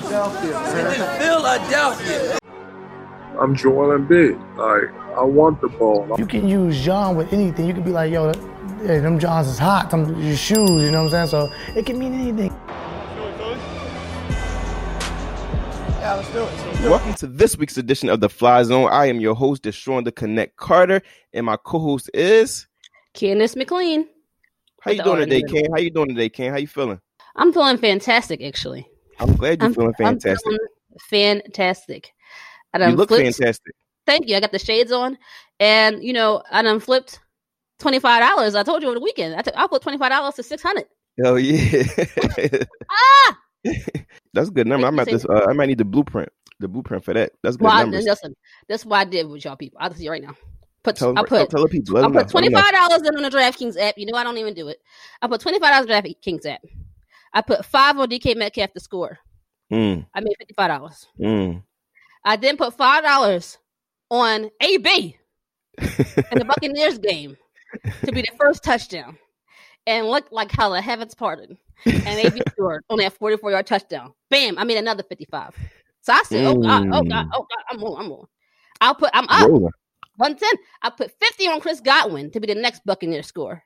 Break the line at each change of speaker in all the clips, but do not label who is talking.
Philadelphia, man.
Philadelphia.
I'm Joel Embiid. Like, I want the ball.
You can use John with anything. You can be like, yo, hey, them Johns is hot. Them your shoes, you know what I'm saying? So it can mean anything. Yeah, let's do it.
Welcome to this week's edition of the Fly Zone. I am your host, Destroying the Connect Carter, and my co-host is
Candace McLean.
How you doing today, Ken? How you doing today, Ken? How you feeling?
I'm feeling fantastic, actually.
I'm glad you're
I'm
feeling
I'm
fantastic.
fantastic. I
you look
flipped-
fantastic.
Thank you. I got the shades on, and you know, and I done flipped twenty five dollars. I told you over the weekend. I took I put twenty five dollars to six hundred.
Hell yeah.
Ah!
That's a good number. I might this, uh, I might need the blueprint. The blueprint for that. That's good
Well, I,
numbers.
listen, that's what I did with y'all people. I'll tell you right now. Put
Tell,
I put
tell people.
I put twenty five dollars in on the DraftKings app. You know I don't even do it. I put twenty five dollars DraftKings app. I put five on DK Metcalf to score.
Mm,
I made fifty five dollars.
mm.
I then put five dollars on AB in the Buccaneers game to be the first touchdown, and look like how the heavens parted. And AB scored on that forty-four yard touchdown. Bam! I made another fifty-five. So I said, "Oh God, oh God, oh God, I'm on, I'm on." I'll put, I'm up
Rolling.
one ten. I put fifty on Chris Godwin to be the next Buccaneer score,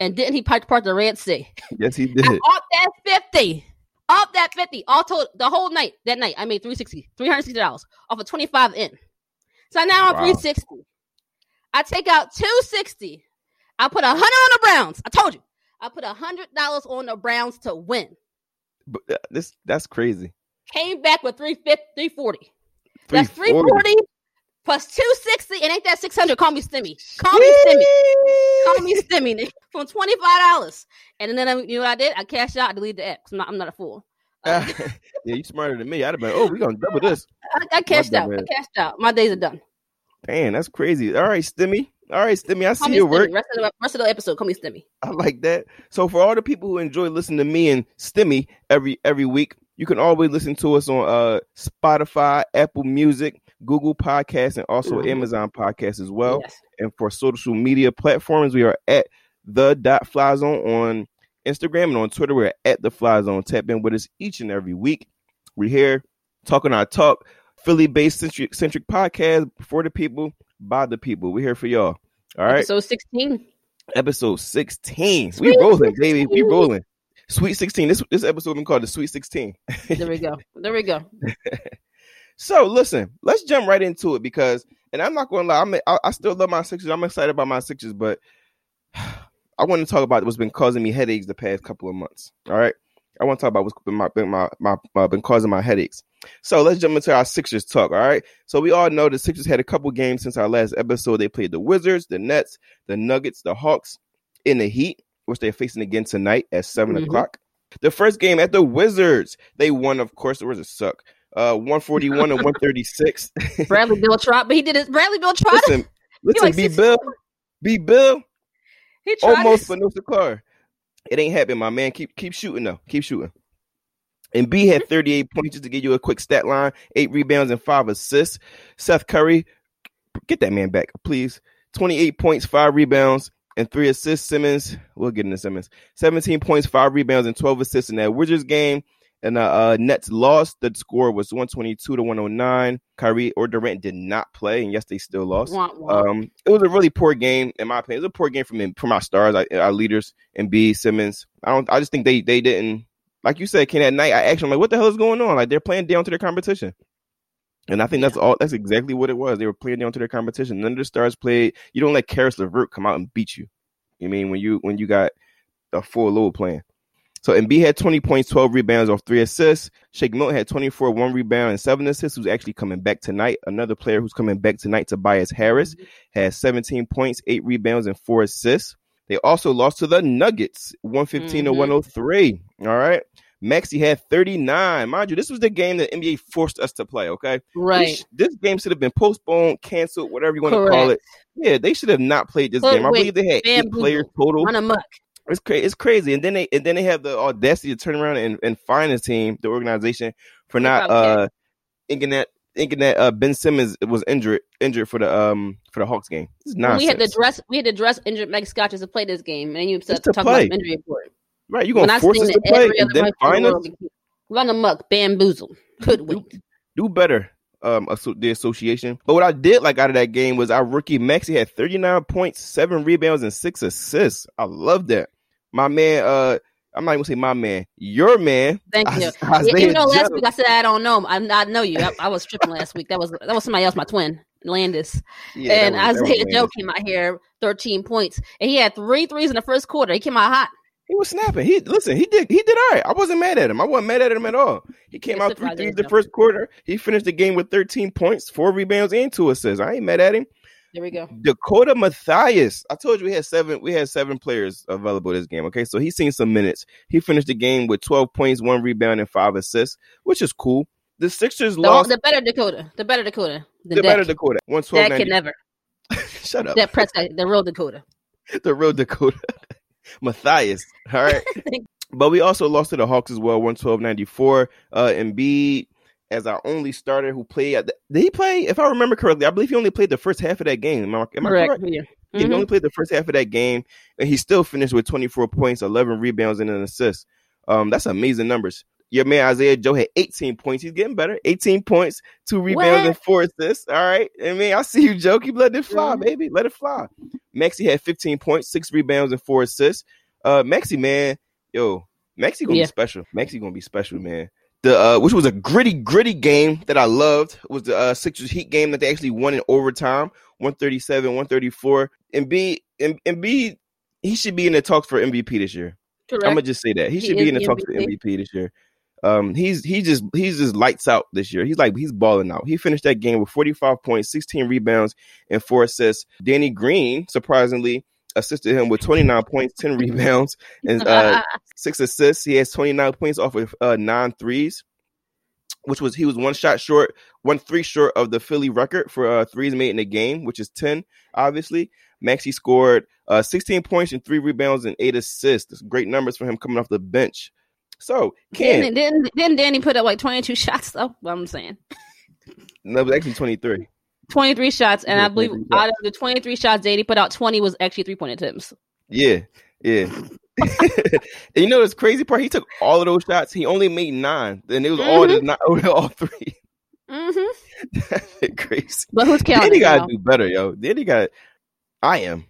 and didn't he part part the Red Sea?
Yes, he did.
Off that 50. Off that 50. All told the whole night, that night, I made 360 $360 off of 25 in. So now I'm
Wow.
360. I take out 260. I put a hundred on the Browns. I told you. I put a hundred dollars on the Browns to win.
But, uh, this that's crazy.
Came back with 350, 340. That's
340.
340 plus 260. And ain't that 600? Call me Stimmy. Call me Stimmy. Call me Stimmy from $25. And then I, you know what I did? I cashed out. I deleted the app I'm not, I'm not a fool. Uh,
yeah, you smarter than me. I'd have been, oh, we're gonna double this.
I, I cashed out. I cashed out. My days are done.
Man, that's crazy. All right, Stimmy. All right, Stimmy. I
Call
see your
Stimmy.
work.
Rest of, the, rest of the episode, call me Stimmy.
I like that. So for all the people who enjoy listening to me and Stimmy every every week, you can always listen to us on uh Spotify, Apple Music, Google Podcasts, and also
Mhm.
Amazon Podcasts as well.
yes.
And for social media platforms, we are at the dot fly zone on Instagram and on Twitter. We're at the fly zone. Tap in with us each and every week. We're here talking our talk, Philly based centric, centric podcast for the people, by the people. We're here for y'all. All right
Episode 16.
episode 16.
Sweet
we rolling, baby. We rolling. Sweet 16. This this episode been called the Sweet 16.
There we go. There we go.
So listen, let's jump right into it because, and I'm not gonna lie, I'm, I, I still love my Sixers. I'm excited about my Sixers, but I want to talk about what's been causing me headaches the past couple of months. All right, I want to talk about what's been my been my, my, my been causing my headaches. So let's jump into our Sixers talk. All right, so we all know the Sixers had a couple games since our last episode. They played the Wizards, the Nets, the Nuggets, the Hawks, in the Heat, which they're facing again tonight at 7
Mhm.
o'clock. The first game at the Wizards, they won. Of course, the Wizards suck. Uh, 141 and 136.
Bradley Beal tried, but he did it. Bradley Beal tried.
listen, listen,
like
B Bill, B Bill,
he tried.
almost for no car. It ain't happening, my man. Keep keep shooting though. Keep shooting. And B had 38 points just to give you a quick stat line, eight rebounds and five assists. Seth Curry, get that man back, please. 28 points, five rebounds, and three assists. Simmons, we'll get into Simmons. 17 points, five rebounds, and 12 assists in that Wizards game. And uh, uh Nets lost. The score was 122 to 109. Kyrie or Durant did not play, and yes, they still lost. Um, it was a really poor game in my opinion. It was a poor game from from our stars, our, our leaders, and B Simmons. I don't. I just think they they didn't like you said. Ken at night, I actually I'm like, what the hell is going on? Like they're playing down to their competition, and I think that's all. That's exactly what it was. They were playing down to their competition. None of the stars played. You don't let Caris LeVert come out and beat you. You mean when you when you got a full load playing. So Embiid had 20 points, 12 rebounds off three assists. Shake Milton had 24, one rebound, and seven assists. Who's actually coming back tonight? Another player who's coming back tonight, Tobias Harris, has 17 points, eight rebounds, and four assists. They also lost to the Nuggets, 115 to
Mhm.
103. All right. Maxey had 39. Mind you, this was the game that NBA forced us to play, okay?
right.
This, this game should have been postponed, canceled, whatever you want to call it. Yeah, they should have not played this game. I believe they had eight players total.
Run amok.
It's crazy. It's crazy. And then they and then they have the audacity to turn around and, and fine the team, the organization, for not uh thinking that thinking that uh Ben Simmons was injured injured for the um for the Hawks game. It's nonsense.
We had to dress. We had to dress injured Meg Scotches to play this game, and then you said
to
talking
play.
about injury report.
right, you
When
gonna
I
force us to play and then
ref in the
fine us?
run amok, bamboozle, hoodwink.
do better. Um, the association. But what I did like out of that game was our rookie Maxey had 39 points, seven rebounds, and six assists. I love that. My man, uh, I'm not even gonna say my man, your man.
Thank you.
Is-
Yeah,
Isaiah
even though last week I said I don't know him, I, I know you. I, I was tripping last week. That was that was somebody else, my twin Landis,
Yeah,
and
was-
Isaiah Joe came out here, thirteen points, and he had three threes in the first quarter. He came out hot.
He was snapping. He listen. He did. He did all right. I wasn't mad at him. I wasn't mad at him at all. He came out three threes the first quarter. He finished the game with 13 points, four rebounds, and two assists. I ain't mad at him.
There we go.
Dakota Mathias. I told you we had seven. We had seven players available this game. Okay, so he's seen some minutes. He finished the game with 12 points, one rebound, and five assists, which is cool. The Sixers
The,
lost.
the better Dakota, the better Dakota, the,
The better Dakota. 112.
Dak can never.
Shut up.
That Prescott, the real Dakota.
the real Dakota. Mathias. All right. but we also lost to the Hawks as well, 112-94. Uh Embiid as our only starter who played at the, did he play if I remember correctly, I believe he only played the first half of that game. Am I, am I correct?
Yeah.
He
Mhm.
only played the first half of that game, and he still finished with 24 points, 11 rebounds, and an assist. Um, that's amazing numbers. Your man Isaiah Joe had 18 points. He's getting better. 18 points, two rebounds, and
What?
four assists. All right. I mean, I see you, Joe. Keep letting it fly,
Mhm.
baby. Let it fly. Maxey had 15 points, six rebounds, and four assists. Uh, Maxey, man, yo, Maxey gonna
Yeah.
be special. Maxey gonna be special, man. The uh, which was a gritty, gritty game that I loved was the uh, Sixers Heat game that they actually won in overtime, 137, 134. And B and, and B, he should be in the talks for MVP this year.
Correct.
I'm gonna just say that he
He
should be in the
the
talks for
MVP.
MVP this year. Um, he's he just he's just lights out this year. He's like he's balling out. He finished that game with 45 points, 16 rebounds, and four assists. Danny Green surprisingly assisted him with 29 points, 10 rebounds, and uh, six assists. He has 29 points off of uh, nine threes, which was he was one shot short, one three short of the Philly record for uh, threes made in a game, which is 10. Obviously, Maxey scored uh, 16 points and three rebounds and eight assists. That's great numbers for him coming off the bench. So, Ken,
didn't, didn't didn't Danny put up like 22 shots though? What I'm saying.
no, it was actually 23.
23 shots, and
Yeah,
I believe out of the 23 shots Danny put out, 20 was actually three point attempts.
Yeah, yeah. and you know this crazy part? He took all of those shots. He only made nine, and it was all
Mhm.
just not all three.
Mm-hmm.
That's crazy.
But who's counting?
Danny
counting?
got to do better, yo. Danny got. I am.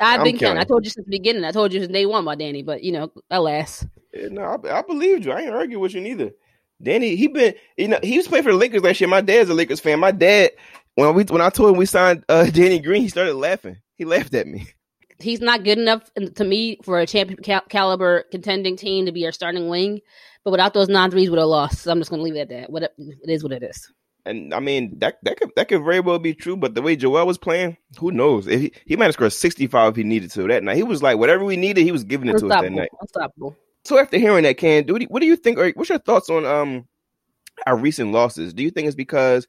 I've been counting. I told you since the beginning. I told you since day one about Danny, but you know, alas.
Yeah, No, I, I believed you. I ain't argue with you neither. Danny, he been, you know, he was playing for the Lakers last year. My dad's a Lakers fan. My dad, when we when I told him we signed uh, Danny Green, he started laughing. He laughed at me.
He's not good enough to me for a champion cal- caliber contending team to be our starting wing. But without those non threes, would have lost. So I'm just going to leave it at that. What it it is, what it is.
And I mean that that could that could very well be true. But the way Joel was playing, who knows? If he, he might have scored sixty five if he needed to that night. He was like whatever we needed, he was giving it to us that night.
Unstoppable.
So after hearing that, Ken, do what do you think? Or what's your thoughts on um our recent losses? Do you think it's because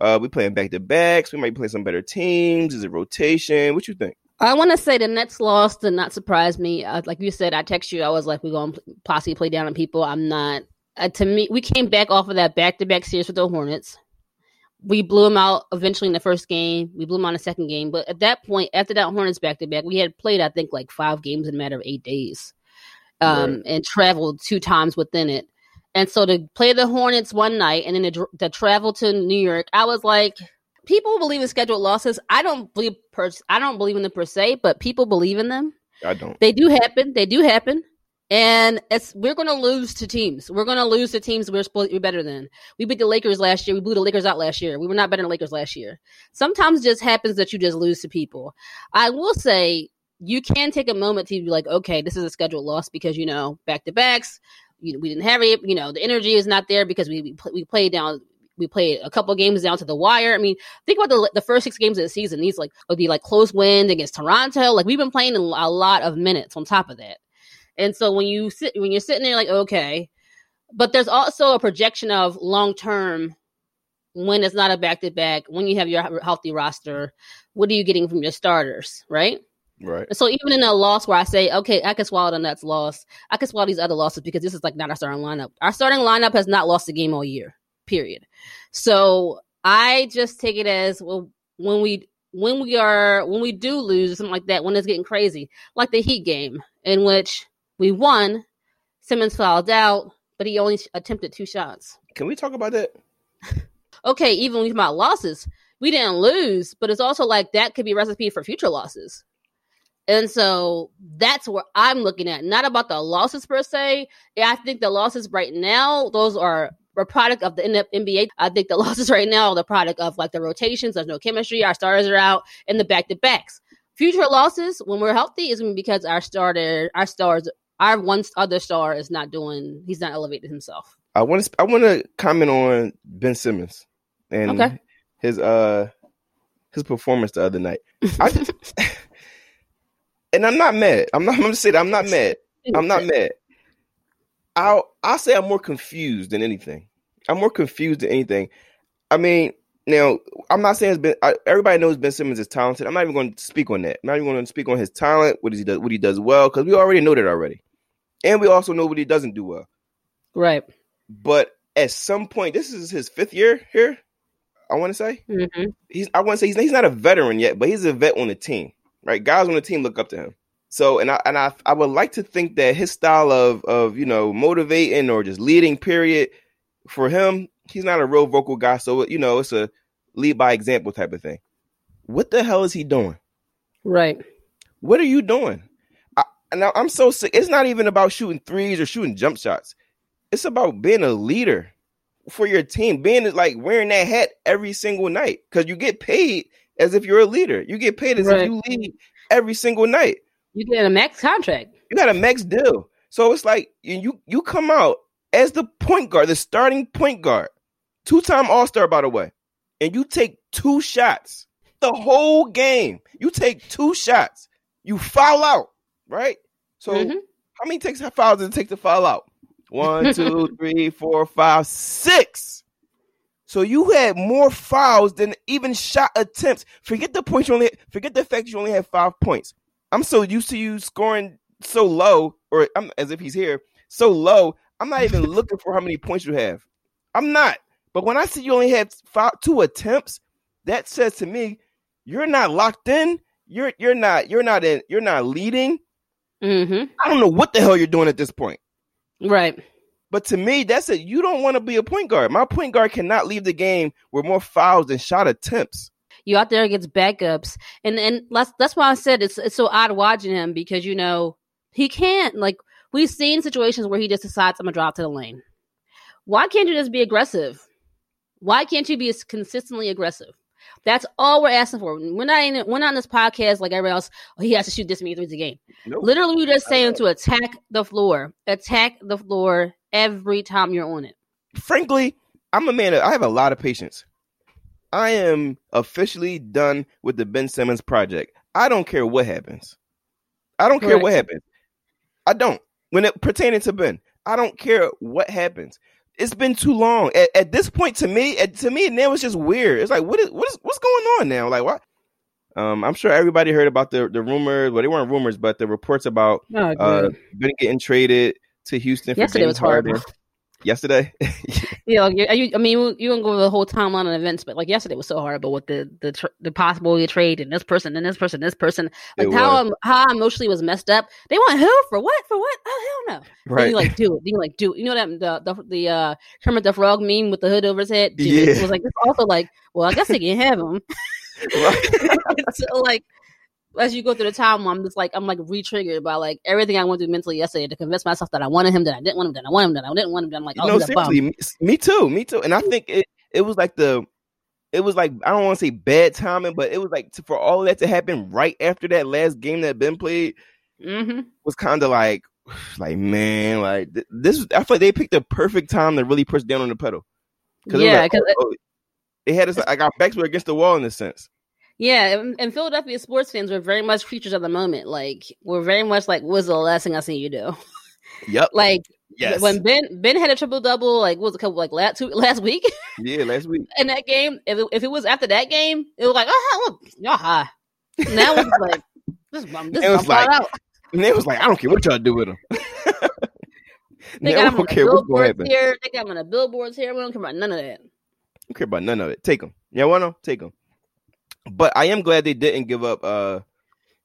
uh we playing back to backs? We might play some better teams. Is it rotation? What you think?
I want to say the Nets loss did not surprise me. Uh, like you said, I text you. I was like, we're going to possibly play down on people. I'm not. Uh, to me, we came back off of that back to back series with the Hornets. We blew them out eventually in the first game. We blew them out in the second game. But at that point, after that Hornets back to back, we had played, I think, like five games in a matter of eight days um,
Right.
and traveled two times within it. And so to play the Hornets one night and then to, to travel to New York, I was like, people believe in scheduled losses. I don't believe per I don't believe in them per se, but people believe in them.
I don't.
They do happen. They do happen. And it's we're gonna lose to teams. We're gonna lose to teams we're supposed to be better than. We beat the Lakers last year. We blew the Lakers out last year. We were not better than the Lakers last year. Sometimes it just happens that you just lose to people. I will say you can take a moment to be like, okay, this is a schedule loss because you know back to backs. We didn't have it. You know the energy is not there because we we, played down. We played a couple games down to the wire. I mean, think about the the first six games of the season. These like would be like close wins against Toronto. Like we've been playing a lot of minutes on top of that. And so when you sit when you're sitting there like okay, but there's also a projection of long term when it's not a back to back, when you have your healthy roster, what are you getting from your starters, right?
Right.
So even in a loss where I say, okay, I can swallow the Nets loss, I can swallow these other losses because this is like not our starting lineup. Our starting lineup has not lost a game all year, period. So I just take it as well when we when we are when we do lose or something like that, when it's getting crazy, like the Heat game in which we won, Simmons fouled out, but he only attempted two shots.
Can we talk about that?
Okay, even talk about losses, we didn't lose, but it's also like that could be a recipe for future losses. And so that's where I'm looking at, not about the losses per se. Yeah, I think the losses right now, those are a product of the NBA. I think the losses right now are the product of like the rotations. There's no chemistry. Our starters are out, and the back to backs. Future losses when we're healthy is because our starter, our stars, our one other star is not doing. He's not elevated himself.
I want to I want to comment on Ben Simmons and
Okay.
his uh his performance the other night. I just, and I'm not mad. I'm not. I'm gonna say that I'm not mad. I'm not mad. I'll I'll say I'm more confused than anything. I'm more confused than anything. I mean, now I'm not saying it's been. I, everybody knows Ben Simmons is talented. I'm not even going to speak on that. I'm not even going to speak on his talent, what does he does, what he does well, because we already know that already, and we also know what he doesn't do well.
Right.
But at some point, this is his fifth year here. I want to say
hmm
he's. I want to say he's, he's not a veteran yet, but he's a vet on the team. Right, guys on the team look up to him. So, and I and I I would like to think that his style of of you know motivating or just leading period for him, he's not a real vocal guy. So you know, it's a lead by example type of thing. What the hell is he doing?
Right.
What are you doing? I, and I- I'm so sick. It's not even about shooting threes or shooting jump shots. It's about being a leader for your team, being like wearing that hat every single night because you get paid as if you're a leader. You get paid as
Right.
if you lead every single night.
You get a max contract.
You got a max deal. So it's like you you, come out as the point guard, the starting point guard, two time All Star, by the way, and you take two shots the whole game. You take two shots, you foul out, right? So
Mhm.
how many takes how fouls does it take to foul out? One, two, three, four, five, six. So you had more fouls than even shot attempts. Forget the points you only. Forget the fact you only had five points. I'm so used to you scoring so low, or I'm as if he's here so low. I'm not even looking for how many points you have. I'm not. But when I see you only had five, two attempts, that says to me you're not locked in. You're you're not you're not in you're not leading.
hmm
I don't know what the hell you're doing at this point.
Right.
But to me, that's it. You don't want to be a point guard. My point guard cannot leave the game with more fouls than shot attempts.
You out there against backups, and and that's that's why I said it's it's so odd watching him because you know he can't like we've seen situations where he just decides I'm gonna drop to the lane. Why can't you just be aggressive? Why can't you be consistently aggressive? That's all we're asking for. We're not in, we're not on this podcast like everybody else. Oh, he has to shoot this many threes a game.
Nope.
Literally, we're just saying to attack the floor, attack the floor every time you're on it.
Frankly, I'm a man. Of, I have a lot of patience. I am officially done with the Ben Simmons project. I don't care what happens. I don't care what happens. I don't. When it pertaining to Ben, I don't care what happens. It's been too long. At, at this point, to me, at, to me, now it's just weird. It's like, what is what is what's going on now? Like, what? Um, I'm sure everybody heard about the the rumors. Well, they weren't rumors, but the reports about
Oh,
uh, Ben getting traded to Houston for
Yesterday
James
was horrible.
Harden. Yesterday,
Yeah, like, you, you- I mean, you don't go over the whole timeline of events, but like yesterday was so horrible with the the tr- the possible trade and this person and this person, this person. Like
It
how
was.
how emotionally was messed up. They want who for what for what? Oh hell no! Then
right?
you like do it. Then you like do it. You know that the the the uh Kermit the Frog meme with the hood over his head. It.
Yeah.
It was like it's also like well, I guess they can have him.
Right.
so like as you go through the time, I'm just like I'm like re-triggered by like everything I went through mentally yesterday to convince myself that I wanted him, that I didn't want him, that I want him, that I didn't want him. That I'm like, oh,
no, seriously, me, me too, me too. And I think it it was like the it was like I don't want to say bad timing, but it was like to, for all that to happen right after that last game that Ben played
Mm-hmm.
was kind of like like man, like th- this. I feel like they picked the perfect time to really push down on the pedal. was
Yeah,
like,
because
oh, oh, it had us like our backs were against the wall in a sense.
Yeah, and, and Philadelphia sports fans were very much creatures of the moment. Like, we're very much like, "What's the last thing I seen you do?"
Yep.
like,
Yes.
when Ben Ben had a triple double, like what was a couple like last two, last week
yeah. Last week.
in that game. If it, if it was after that game, it was like, "Oh, look, y'all high." Now it's like, this is this
It was
like, out.
And they was like, I don't care what y'all do with him.
They got
don't care what's going to happen.
here. They got him on the billboards here. We don't care about none of that.
don't care about none of it. Take them. Yeah, why not? Take them. But I am glad they didn't give up uh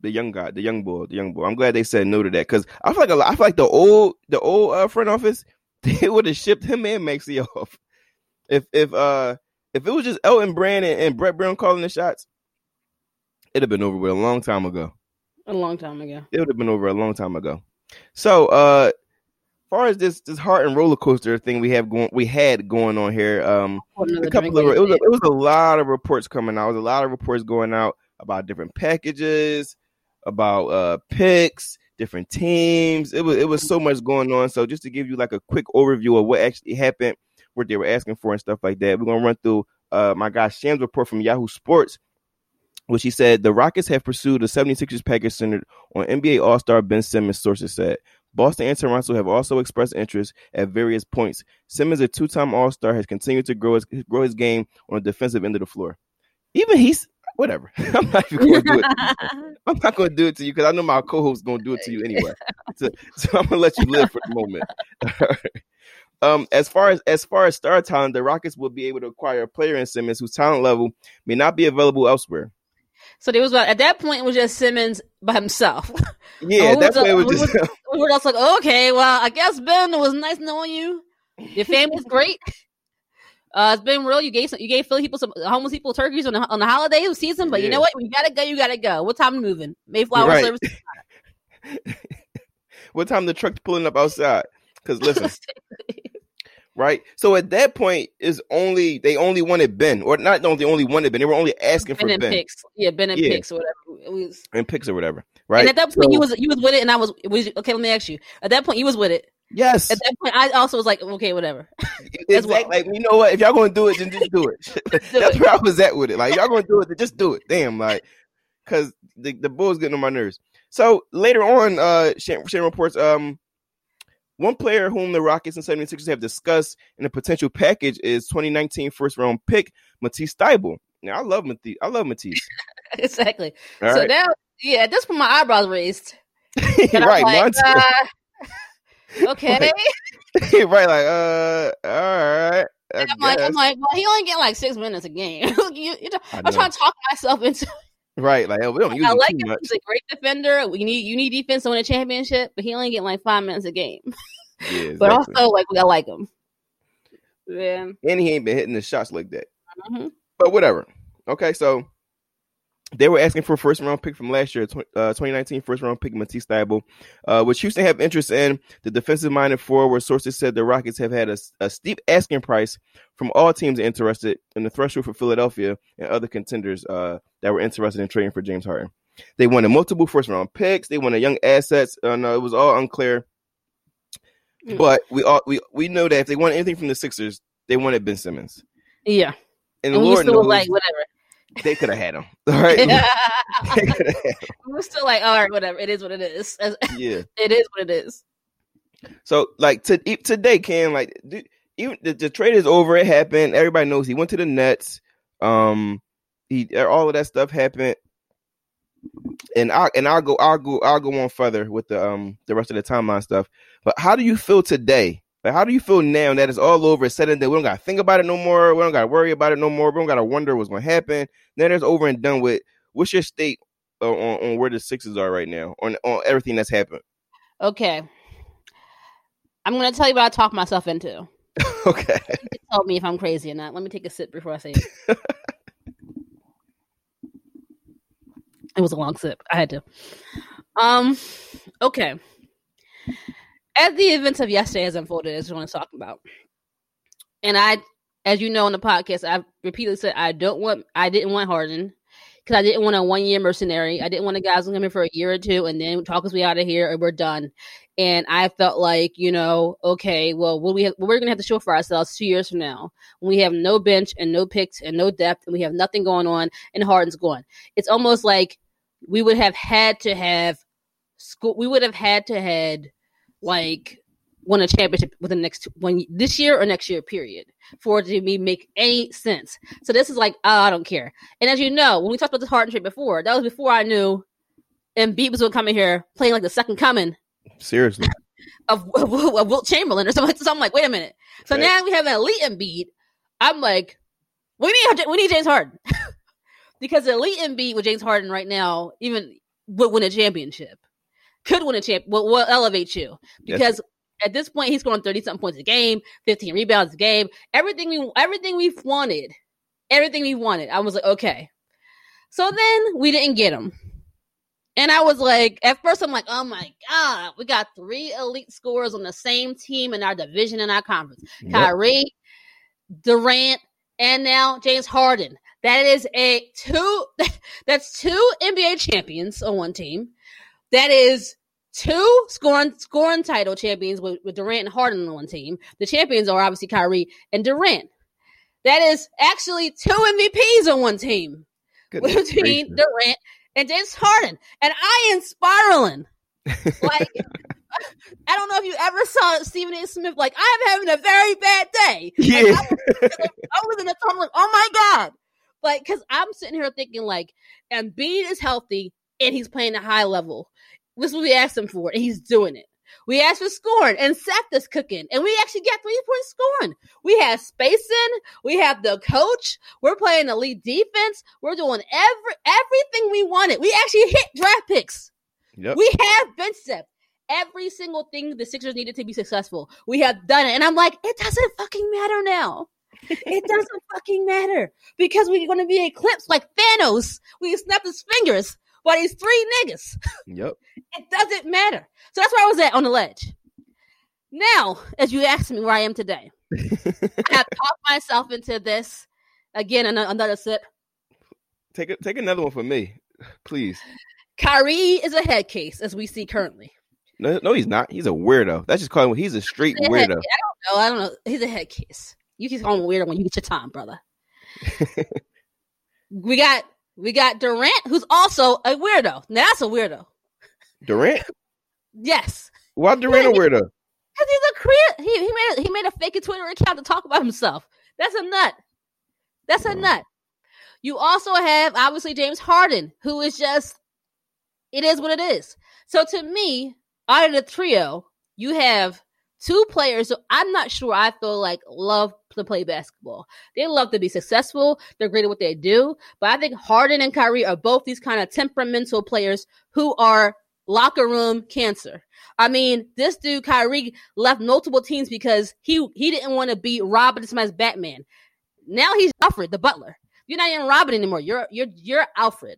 the young guy, the young boy, the young boy. I'm glad they said no to that because I feel like a lot, I feel like the old the old uh, front office they would have shipped him and Maxey off. If if uh if it was just Elton Brand and, and Brett Brown calling the shots, it'd have been over with a long time ago.
A long time ago.
It would have been over a long time ago. So uh far as this this heart and roller coaster thing we have going we had going on here, um a couple of it was a, it was a lot of reports coming out. It was a lot of reports going out about different packages, about uh picks, different teams. It was it was so much going on. So just to give you like a quick overview of what actually happened, what they were asking for and stuff like that, we're gonna run through uh my guy Sham's report from Yahoo Sports, which he said the Rockets have pursued a 76ers package centered on NBA All-Star Ben Simmons, sources said. Boston and Toronto have also expressed interest at various points. Simmons, a two-time All-Star, has continued to grow his grow his game on the defensive end of the floor. Even he's whatever. I'm not even going to do it. I'm not going to do it to you because I know my co-host is going to do it to you anyway. So, so I'm going to let you live for the moment. um, as far as as far as star talent, the Rockets will be able to acquire a player in Simmons whose talent level may not be available elsewhere.
So there was at that point it was just Simmons by himself.
Yeah, that's why it
was- we
just.
we were just like, okay, well, I guess Ben, it was nice knowing you. Your family's great. Uh, it's been real. You gave some, you gave Philly people some homeless people turkeys on the on the holiday season, but you know what? When you gotta go, you gotta go. What time moving? Mayflower
Right.
service.
what time the truck's pulling up outside? Because listen, right? So at that point, is only they only wanted Ben, or not only they only wanted Ben. They were only asking for
Ben and
Ben
picks. Yeah, Ben and
Yeah.
picks or whatever. It was,
and picks or whatever, right?
And at that point,
So-
you was you was with it, and I was, was. Okay, let me ask you. At that point, you was with it.
yes,
At that point, I also was like, okay, whatever. as well.
exactly. Like you know what? If y'all gonna do it, then just do it. That's
it.
where I was at with it. Like y'all gonna do it, then just do it. Damn, like because the the Bulls getting on my nerves. So later on, uh, Shane, Shane reports um. One player whom the Rockets and 76ers have discussed in a potential package is 2019 first round pick Matisse Thybulle. Now I love Matisse. I love Matisse.
exactly.
All
so
right,
now, yeah, at this point, my eyebrows raised.
Right,
like, uh, okay.
right, like uh, all right.
I'm like, I'm like, well, he only get like six minutes a game. you, you, I'm trying to talk myself into.
Right, like oh, we don't use
I like him.
much.
He's a great defender. We need you need defense to win a championship, but he only get like five minutes a game.
Yeah,
But also, like, I like him. Yeah.
and he ain't been hitting the shots like that.
Mhm.
But whatever. Okay, so they were asking for a first round pick from last year, tw- uh, 2019 first round pick Matisse Thybulle, uh, which Houston have interest in. The defensive minded forward sources said the Rockets have had a, a steep asking price from all teams interested in the threshold for Philadelphia and other contenders uh, that were interested in trading for James Harden. They wanted multiple first round picks. They wanted young assets. Uh, no, it was all unclear.
Mm.
But we all we we know that if they want anything from the Sixers, they wanted Ben Simmons.
Yeah.
And,
And we
Lord
still
knows
like, whatever.
They could have had him. All right. They coulda had him.
We're still like, all right, whatever. It is what it is.
yeah.
It is what it is.
So like to, today, Cam, like dude, even the, the trade is over. It happened. Everybody knows he went to the Nets. Um, he all of that stuff happened. And I and I'll go I'll go I'll go on further with the um the rest of the timeline stuff. But how do you feel today? Like how do you feel now that it's all over? It's said and done. We don't gotta think about it no more. We don't gotta worry about it no more. We don't gotta wonder what's gonna happen. Then it's over and done with. What's your state on, on where the Sixers are right now on on everything that's happened?
Okay. I'm going to tell you what I talk myself into.
okay.
Tell me if I'm crazy or not. Let me take a sip before I say it. it was a long sip. I had to. Um. Okay. As the events of yesterday has unfolded, as we want to talk about, and I, as you know on the podcast, I've repeatedly said I don't want, I didn't want Harden because I didn't want a one year mercenary. I didn't want a guys who come in for a year or two and then talk us way out of here and we're done. And I felt like, you know, okay, well, what we have, what we're gonna have to show for ourselves two years from now when we have no bench and no picks and no depth and we have nothing going on and Harden's gone. It's almost like we would have had to have school. We would have had to had like won a championship within the next one this year or next year period for it to be make any sense. So this is like oh, I don't care. And as you know, when we talked about this Harden trade before, that was before I knew and Embiid was going to come in here playing like the second coming
Seriously.
of, of, of Wilt Chamberlain or something. So I'm like, wait a minute. So
Right.
now we have an elite Embiid. I'm like, we need we need James Harden because the elite Embiid with James Harden right now even would win a championship, could win a champ, will, will elevate you
Yes.
because At this point, he's scoring 30 something points a game, 15 rebounds a game. Everything we everything we've wanted. Everything we wanted. I was like, okay. So then we didn't get him. And I was like, at first, I'm like, oh my God, we got three elite scorers on the same team in our division in our conference.
Yep.
Kyrie, Durant, and now James Harden. That is a two that's two NBA champions on one team. That is two scoring scoring title champions with, with Durant and Harden on one team. The champions are obviously Kyrie and Durant. That is actually two MVPs on one team
Goodness
between
gracious.
Durant and James Harden. And I am spiraling. Like I don't know if you ever saw Stephen A. Smith. Like I'm having a very bad day. Like,
Yeah.
I, was, I was in the tunnel like, oh my god. Like, because I'm sitting here thinking like, Embiid is healthy and he's playing a high level. This is what we asked him for, and he's doing it. We asked for scoring, and Seth is cooking, and we actually got three point scoring. We have spacing, we have the coach, we're playing elite defense, we're doing every everything we wanted. We actually hit draft picks.
Yep.
We have bench depth. Every single thing the Sixers needed to be successful, we have done it. And I'm like, it doesn't fucking matter now. it doesn't fucking matter because we're going to be eclipsed like Thanos. We snap his fingers by these three niggas.
Yep.
It doesn't matter. So that's where I was at on the ledge. Now, as you asked me where I am today, I have talked myself into this again. Another sip.
Take a, take another one for me, please.
Kyrie is a head case, as we see currently.
No, no, he's not. He's a weirdo. That's just calling him. He's a straight
He's a
weirdo.
I don't know. I don't know. He's a head case. You can call him a weirdo when you get your time, brother. we got we got Durant, who's also a weirdo. Now that's a weirdo.
Durant?
Yes,
Why Durant a weirdo?
because he's a crea- he he made a, he made a fake Twitter account to talk about himself. That's a nut. That's a nut. You also have obviously James Harden, who is just it is what it is. So to me, out of the trio, you have two players who I'm not sure I feel like love to play basketball. They love to be successful. They're great at what they do. But I think Harden and Kyrie are both these kind of temperamental players who are locker room cancer. I mean, this dude Kyrie left multiple teams because he he didn't want to be Robin as Batman. Now he's Alfred, the butler. You're not even Robin anymore. You're you're you're Alfred.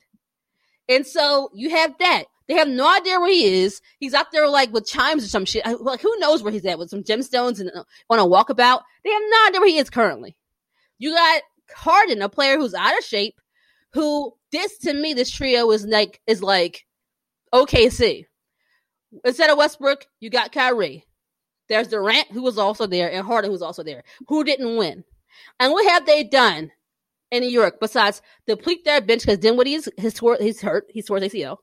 And so you have that. They have no idea where he is. He's out there like with chimes or some shit. Like who knows where he's at with some gemstones and uh, on a walkabout. They have no idea where he is currently. You got Harden, a player who's out of shape, who this to me, this trio is like is like OKC. Instead of Westbrook, you got Kyrie. There's Durant, who was also there, and Harden, who's also there, who didn't win. And what have they done in New York besides deplete their bench? Because Dinwiddie is tore, he's hurt. He's his ACL.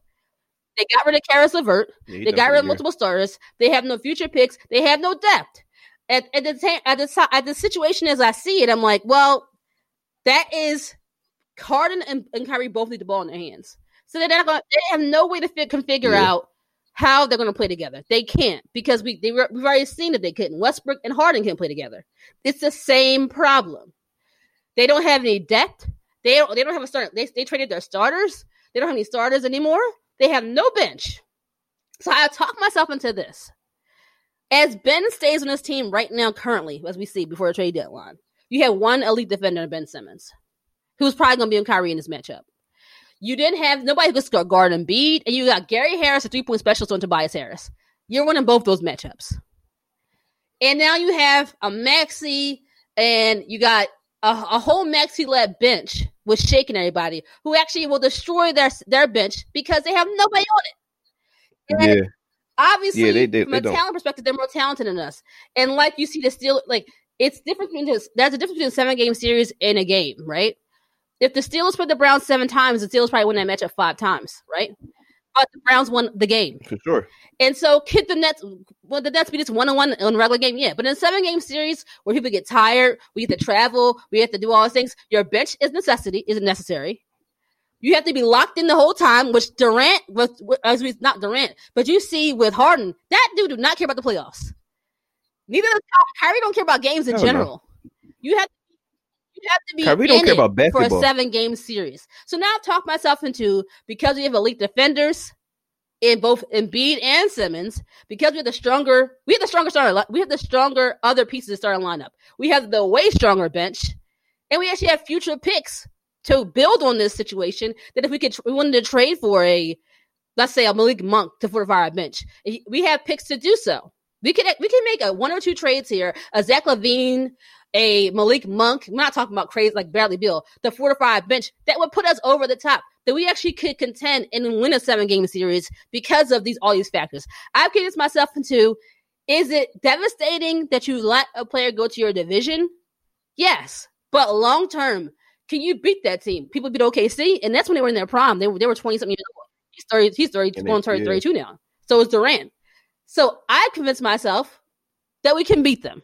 They got rid of Caris LeVert.
Yeah,
They got rid of multiple starters. They have no future picks. They have no depth. At, at the ta- at the at the situation as I see it, I'm like, well, that is Harden and, and Kyrie both need the ball in their hands. So they're not going. They have no way to fit, can figure
Yeah.
out how they're going to play together. They can't because we they were, we've already seen that they couldn't. Westbrook and Harden can't play together. It's the same problem. They don't have any depth. They don't. They don't have a start. They they traded their starters. They don't have any starters anymore. They have no bench. So I talked myself into this. As Ben stays on this team right now, currently, as we see before the trade deadline, you have one elite defender, Ben Simmons, who's probably going to be on Kyrie in this matchup. You didn't have nobody who could score guard beat, and you got Gary Harris, a three point specialist, on Tobias Harris. You're winning both those matchups. And now you have a Maxey, and you got a, a whole Maxey led bench was shaking everybody, who actually will destroy their their bench because they have nobody on it. And
Yeah.
obviously
Yeah, they- they-
from
they
a
don't.
talent perspective, they're more talented than us. And like you see the steel like it's different between this there's a difference between a seven game series and a game, right? If the Steelers put the Browns seven times, the Steelers probably win that matchup five times, right? But the Browns won the game.
For sure.
And so could the Nets well the Nets be just one on one on a regular game? Yeah. But in a seven game series where people get tired, we have to travel, we have to do all those things, your bench is necessity, isn't necessary. You have to be locked in the whole time, which Durant with, with as we not Durant, but you see with Harden, that dude do not care about the playoffs. Neither does Kyrie don't care about games in general. You have you have to be
Kyrie don't care about
for a seven game series. So now I've talked myself into because we have elite defenders, in both Embiid and Simmons because we have the stronger, we have the stronger starting, we have the stronger other pieces of starting lineup. We have the way stronger bench, and we actually have future picks to build on this situation. That if we could, we wanted to trade for a, let's say a Malik Monk to fortify our bench, we have picks to do so. We can we can make a one or two trades here, a Zach LaVine, a Malik Monk. I'm not talking about crazy like Bradley Beal, the fortified bench that would put us over the top. That we actually could contend and win a seven game series because of these all these factors. I've convinced myself into is it devastating that you let a player go to your division? Yes. But long term, can you beat that team? People beat OKC, and that's when they were in their prime. They were they were 20 something years old. He's 30, he's 30, he's going to turn 32 now. So is Durant. So I convinced myself that we can beat them.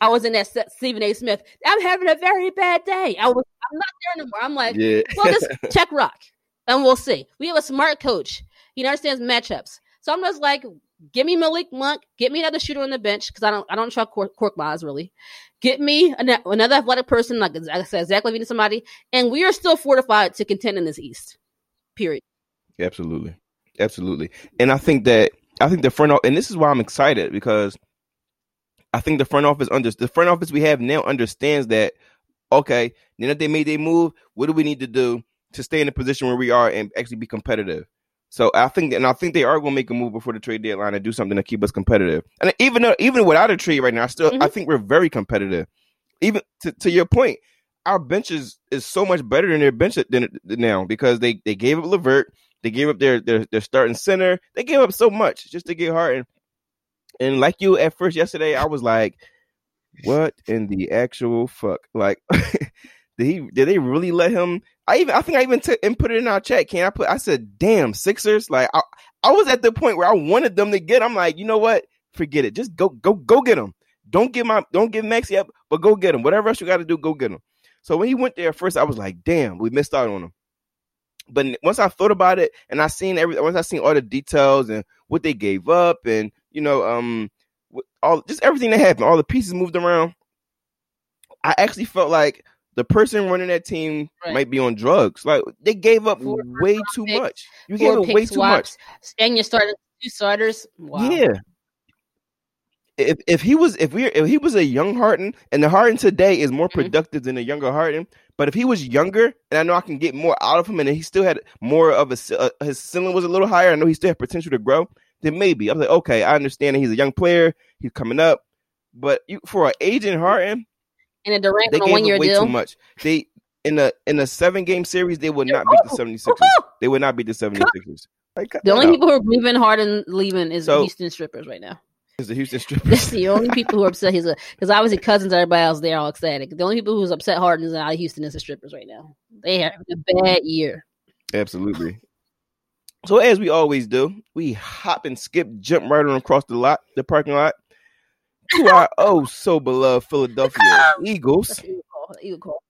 I was in that Stephen A. Smith. I'm having a very bad day. I was I'm not there anymore. I'm like, yeah. well, just check rock. And we'll see. We have a smart coach. He understands matchups. So I'm just like, give me Malik Monk, get me another shooter on the bench because I don't I don't trust Cork, Korkmaz really. Get me an, another athletic person like I said, Zach LaVine, somebody, and we are still fortified to contend in this East. Period.
Absolutely, absolutely, and I think that I think the front and this is why I'm excited because I think the front office under the front office we have now understands that okay, now that they made their move, what do we need to do to stay in the position where we are and actually be competitive? So I think, and I think they are going to make a move before the trade deadline and do something to keep us competitive. And even though, even without a trade right now, I still mm-hmm. I think we're very competitive. Even to, to your point, our bench is, is so much better than their bench than, than now because they they gave up LeVert, they gave up their, their their starting center, they gave up so much just to get Harden. And like you at first yesterday, I was like, "What in the actual fuck?" Like, did he? Did they really let him? I even I think I even took and put it in our chat. Can I put? I said, "Damn, Sixers!" Like I, I was at the point where I wanted them to get. I'm like, you know what? Forget it. Just go, go, go get them. Don't give my, don't give Maxey up, but go get him. Whatever else you got to do, go get him. So when he went there first, I was like, damn, we missed out on him. But once I thought about it, and I seen every, once I seen all the details and what they gave up, and you know, um, all just everything that happened, all the pieces moved around. I actually felt like the person running that team right. might be on drugs. Like they gave up four way too picks, much. You gave up way too much.
And you started two starters. Wow.
Yeah. If if he was if we if he was a young Harden and the Harden today is more mm-hmm. productive than a younger Harden, but if he was younger and I know I can get more out of him and he still had more of a uh, his ceiling was a little higher, I know he still had potential to grow. Then maybe I'm like, okay, I understand that he's a young player, he's coming up, but you, for an agent Harden,
in a Durant they on a one year
way
deal.
Too much. They in a in a seven game series, they would not beat the 76ers. They would not beat the 76ers.
Like, the only out. people who are leaving Harden leaving is so, Houston strippers right now.
Is the Houston strippers?
That's the only people who are upset. He's a because obviously cousins, everybody else, they're all ecstatic. The only people who's upset Harden is out of Houston is the strippers right now. They have a bad year.
Absolutely. So as we always do, we hop and skip, jump right on across the lot, the parking lot, to our oh so beloved Philadelphia Eagles. Eagle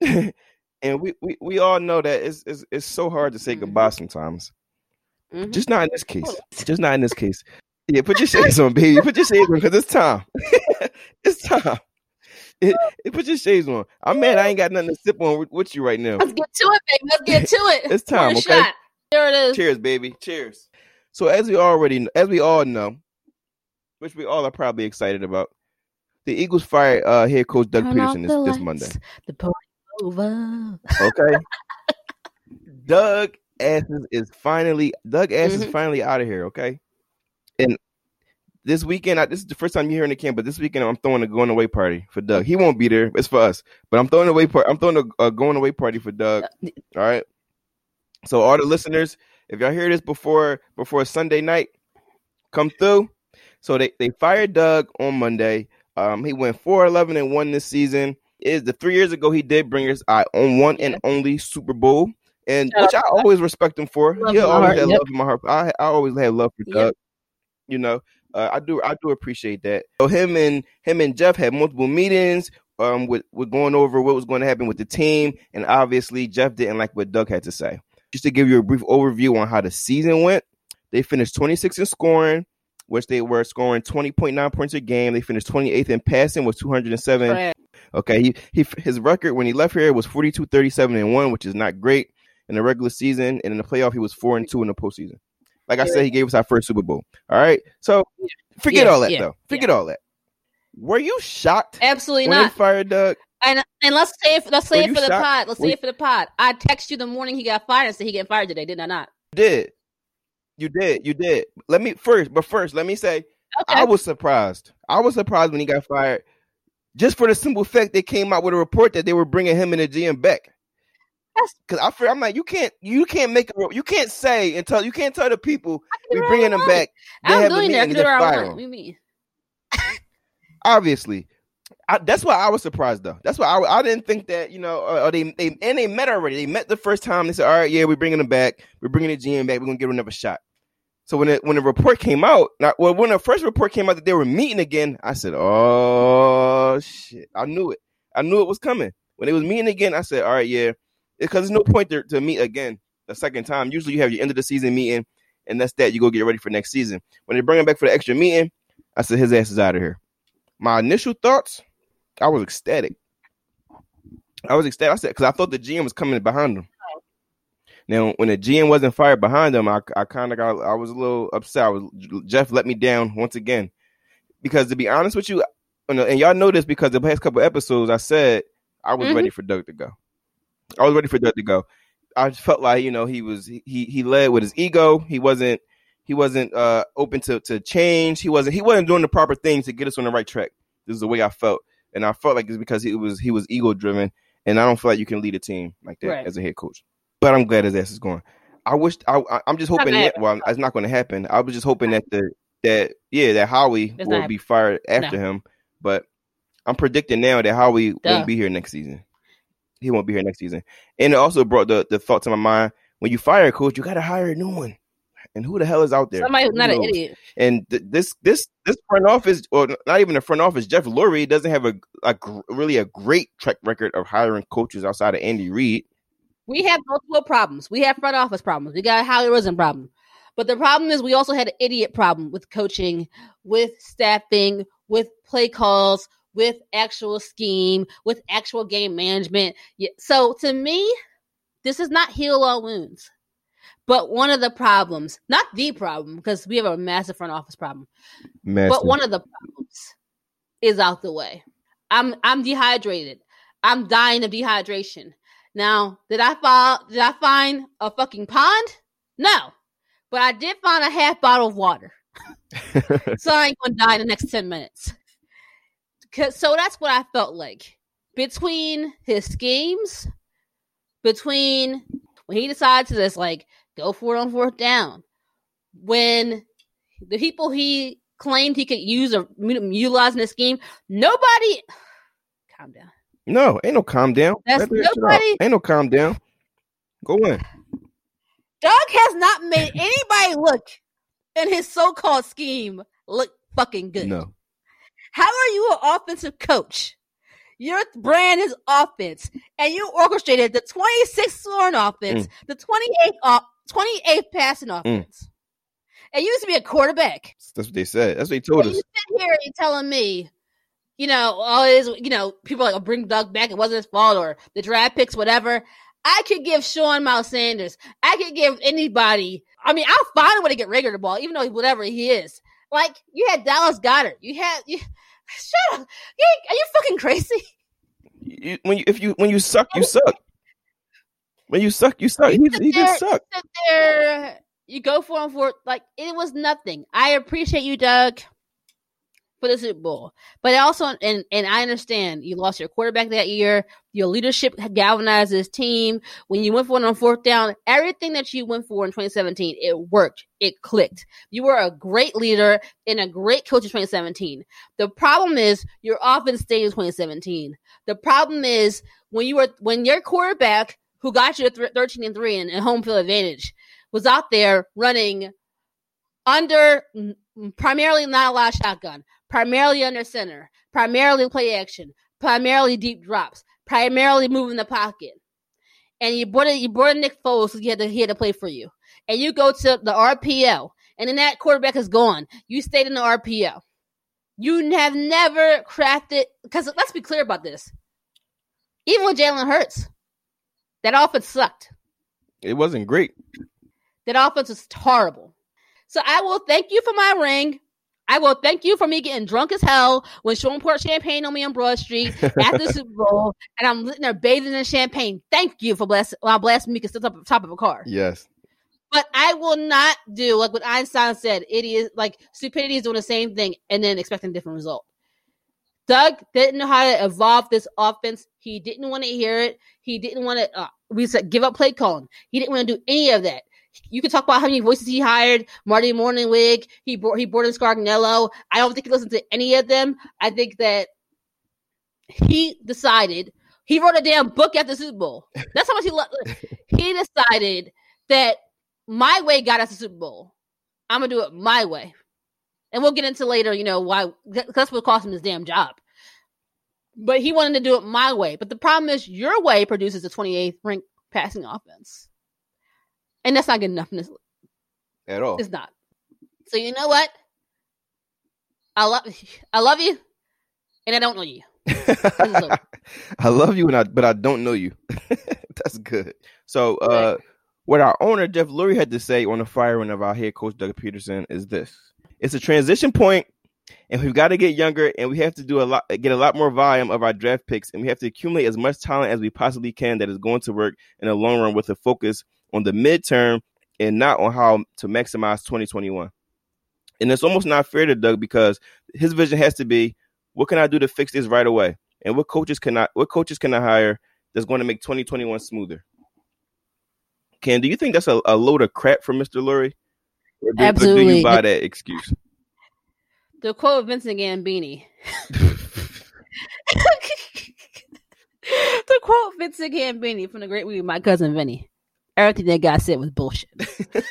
and we, we we all know that it's, it's it's so hard to say mm-hmm. goodbye sometimes. Mm-hmm. Just not in this case. Just not in this case. Yeah, put your shades on, baby. Put your shades on because it's time. it's time. It, it, put your shades on. I'm mad I ain't got nothing to sip on with, with you right now.
Let's get to it, baby. Let's get to it.
it's time, okay? Shot.
There it is.
Cheers, baby. Cheers. So as we already as we all know, which we all are probably excited about. The Eagles fired uh, head coach Doug Turn Pederson this, this Monday. The over. Okay. Doug Asses is finally Doug Ass mm-hmm. is finally out of here. Okay, and this weekend, I, this is the first time you're hearing the camp, but this weekend I'm throwing a going away party for Doug. He won't be there; it's for us. But I'm throwing away part. I'm throwing a, a going away party for Doug. All right. So all the listeners, if y'all hear this before before Sunday night, come through. So they, they fired Doug on Monday. Um, he went 4 11 and 1 this season. Is the three years ago he did bring us uh, on one and only Super Bowl, and which I always respect him for. Love he always had yep. love in my heart. I I always had love for Doug. Yep. You know, uh, I do I do appreciate that. So him and him and Jeff had multiple meetings. Um, with with going over what was going to happen with the team, and obviously Jeff didn't like what Doug had to say. Just to give you a brief overview on how the season went, they finished 26 in scoring, which they were scoring 20.9 points a game. They finished 28th in passing with 207. Right. Okay, he, he his record when he left here was 42, 37 and one, which is not great in the regular season. And in the playoff, he was four and two in the postseason. Like I said, he gave us our first Super Bowl. All right, so forget
Yeah,
all that
yeah,
though. Forget all that. Were you shocked
Absolutely not.
fired Doug?
And and let's say it, let's say it for the pod. Let's
Were
say it for the pod. I text you the morning he got fired and said he getting fired today. Did I not?
You did. You did. You did. Let me first, but first, let me say
Okay.
I was surprised. I was surprised when he got fired, just for the simple fact they came out with a report that they were bringing him and the GM back. Because I feel I'm like you can't you can't make a you can't say and tell you can't tell the people
we're
bringing them back. They
I'm
have a
doing that. I can do
just
I want. What do you mean?
Obviously, I, that's why I was surprised though. That's why I, I didn't think that you know. Or, or they they and they met already. They met the first time. They said, "All right, yeah, we're bringing him back. We're bringing the GM back. We're gonna give him another shot." So when it, when the report came out, not, well, when the first report came out that they were meeting again, I said, "Oh shit!" I knew it. I knew it was coming. When they was meeting again, I said, "All right, yeah," because there's no point to, to meet again the second time. Usually, you have your end of the season meeting, and that's that. You go get ready for next season. When they bring him back for the extra meeting, I said, "His ass is out of here." My initial thoughts, I was ecstatic. I was ecstatic. I said because I thought the GM was coming behind him. Now, when the GM wasn't fired behind him, I, I kind of got I was a little upset. I was, Jeff let me down once again because to be honest with you, and y'all know this because the past couple episodes I said I was
Mhm.
ready for Doug to go. I was ready for Doug to go. I just felt like you know he was he he led with his ego. He wasn't he wasn't uh open to to change. He wasn't he wasn't doing the proper things to get us on the right track. This is the way I felt, and I felt like it's because he was he was ego driven, and I don't feel like you can lead a team like that
Right.
as a head coach. But I'm glad his ass is going. I wish I, I'm just hoping that well it's not going to happen. I was just hoping that the that yeah that Howie
It's
will be fired after him, but I'm predicting now that Howie
Duh.
won't be here next season. He won't be here next season, and it also brought the the thought to my mind: when you fire a coach, you got to hire a new one. And who the hell is out there?
Somebody who's
Who
not an idiot.
And th- this this this front office, or not even the front office, Jeff Lurie doesn't have a, a gr- really a great track record of hiring coaches outside of Andy Reid.
We have multiple problems. We have front office problems. We got a Howie Roseman problem. But the problem is we also had an idiot problem with coaching, with staffing, with play calls, with actual scheme, with actual game management. Yeah, So to me, this is not heal all wounds. But one of the problems, not the problem, because we have a massive front office problem, but one of the problems is out the way. I'm I'm dehydrated. I'm dying of dehydration. Now, did I find did I find a fucking pond? No. But I did find a half bottle of water. so I ain't gonna die in the next 10 minutes. 'Cause- so that's what I felt like. Between his schemes, between when he decides to just like go for it on fourth down, when the people he claimed he could use or utilize in the scheme, nobody calm down.
no, ain't no calm down.
That's
that
nobody-
Ain't no calm down. Go in.
Doug has not made anybody look in his so-called scheme look fucking good.
No,
How are you an offensive coach? Your brand is offense, and you orchestrated the 26th scoring offense,
Mm.
the 28th, off 28th passing mm. offense. And you used to be a quarterback.
that's what they said. That's what they told us.
you sit here and telling me, you know, all it is, you know, people like, oh, bring Doug back. It wasn't his fault or the draft picks, whatever. I could give Sean Miles Sanders. I could give anybody. I mean, I'll find a way to get Reagor the ball, even though whatever he is. Like you had Dallas Goedert. You had you. Shut up. You, are you fucking crazy?
You, when you if you when you suck, you suck. When you suck, you suck. He, he just sucked.
Sit there. You go for him for like it was nothing. I appreciate you, Doug, for the Super Bowl, but also and and I understand you lost your quarterback that year. Your leadership galvanized this team. When you went for it on fourth down, everything that you went for in 2017, it worked. It clicked. You were a great leader and a great coach in 2017. The problem is your offense stayed in 2017. The problem is when you were when your quarterback who got you to th- 13 and 3 and, home field advantage was out there running under primarily not a lot of shotgun, primarily under center, primarily play action, primarily deep drops, primarily moving the pocket. And you brought it, you brought Nick Foles, so he had to he had to play for you. And you go to the RPO, and then that quarterback is gone. You stayed in the RPO. You have never crafted because let's be clear about this. Even with Jalen Hurts, that offense sucked.
It wasn't great.
That offense was horrible. So I will thank you for my ring. I will thank you for me getting drunk as hell when Sean poured champagne on me on Broad Street after the Super Bowl, and I'm sitting there bathing in champagne. Thank you for bless while blasting me because it's up the top of a car.
Yes.
But I will not do like what Einstein said. It is like stupidity is doing the same thing and then expecting different result. Doug didn't know how to evolve this offense. He didn't want to hear it. He didn't want to. Uh, we said give up play calling. He didn't want to do any of that. You can talk about how many voices he hired. Marty Mornhinweg. He brought he brought in Scangarello. I don't think he listened to any of them. I think that he decided he wrote a damn book after the Super Bowl. That's how much he loved. he decided that my way got us the Super Bowl. I'm gonna do it my way, and we'll get into later. You know why? That's what cost him his damn job. But he wanted to do it my way. But the problem is, your way produces a 28th ranked passing offense, and that's not good enough in this.
At all.
It's not. So you know what? I love, I love you, and I don't know you.
I love you, and I but I don't know you. That's good. So, uh, what our owner Jeff Lurie had to say on the firing of our head coach Doug Pederson is this: It's a transition point, and we've got to get younger, and we have to do a lot, get a lot more volume of our draft picks, and we have to accumulate as much talent as we possibly can that is going to work in the long run with a focus on the midterm and not on how to maximize 2021. And it's almost not fair to Doug because his vision has to be, what can I do to fix this right away? And what coaches can I what coaches can I hire that's going to make 2021 smoother? Ken, do you think that's a, a load of crap from Mr. Lurie? Or do you buy that excuse?
The quote of Vincent Gambini. the quote Vincent Gambini from the great movie My Cousin Vinny. Everything that guy said was bullshit.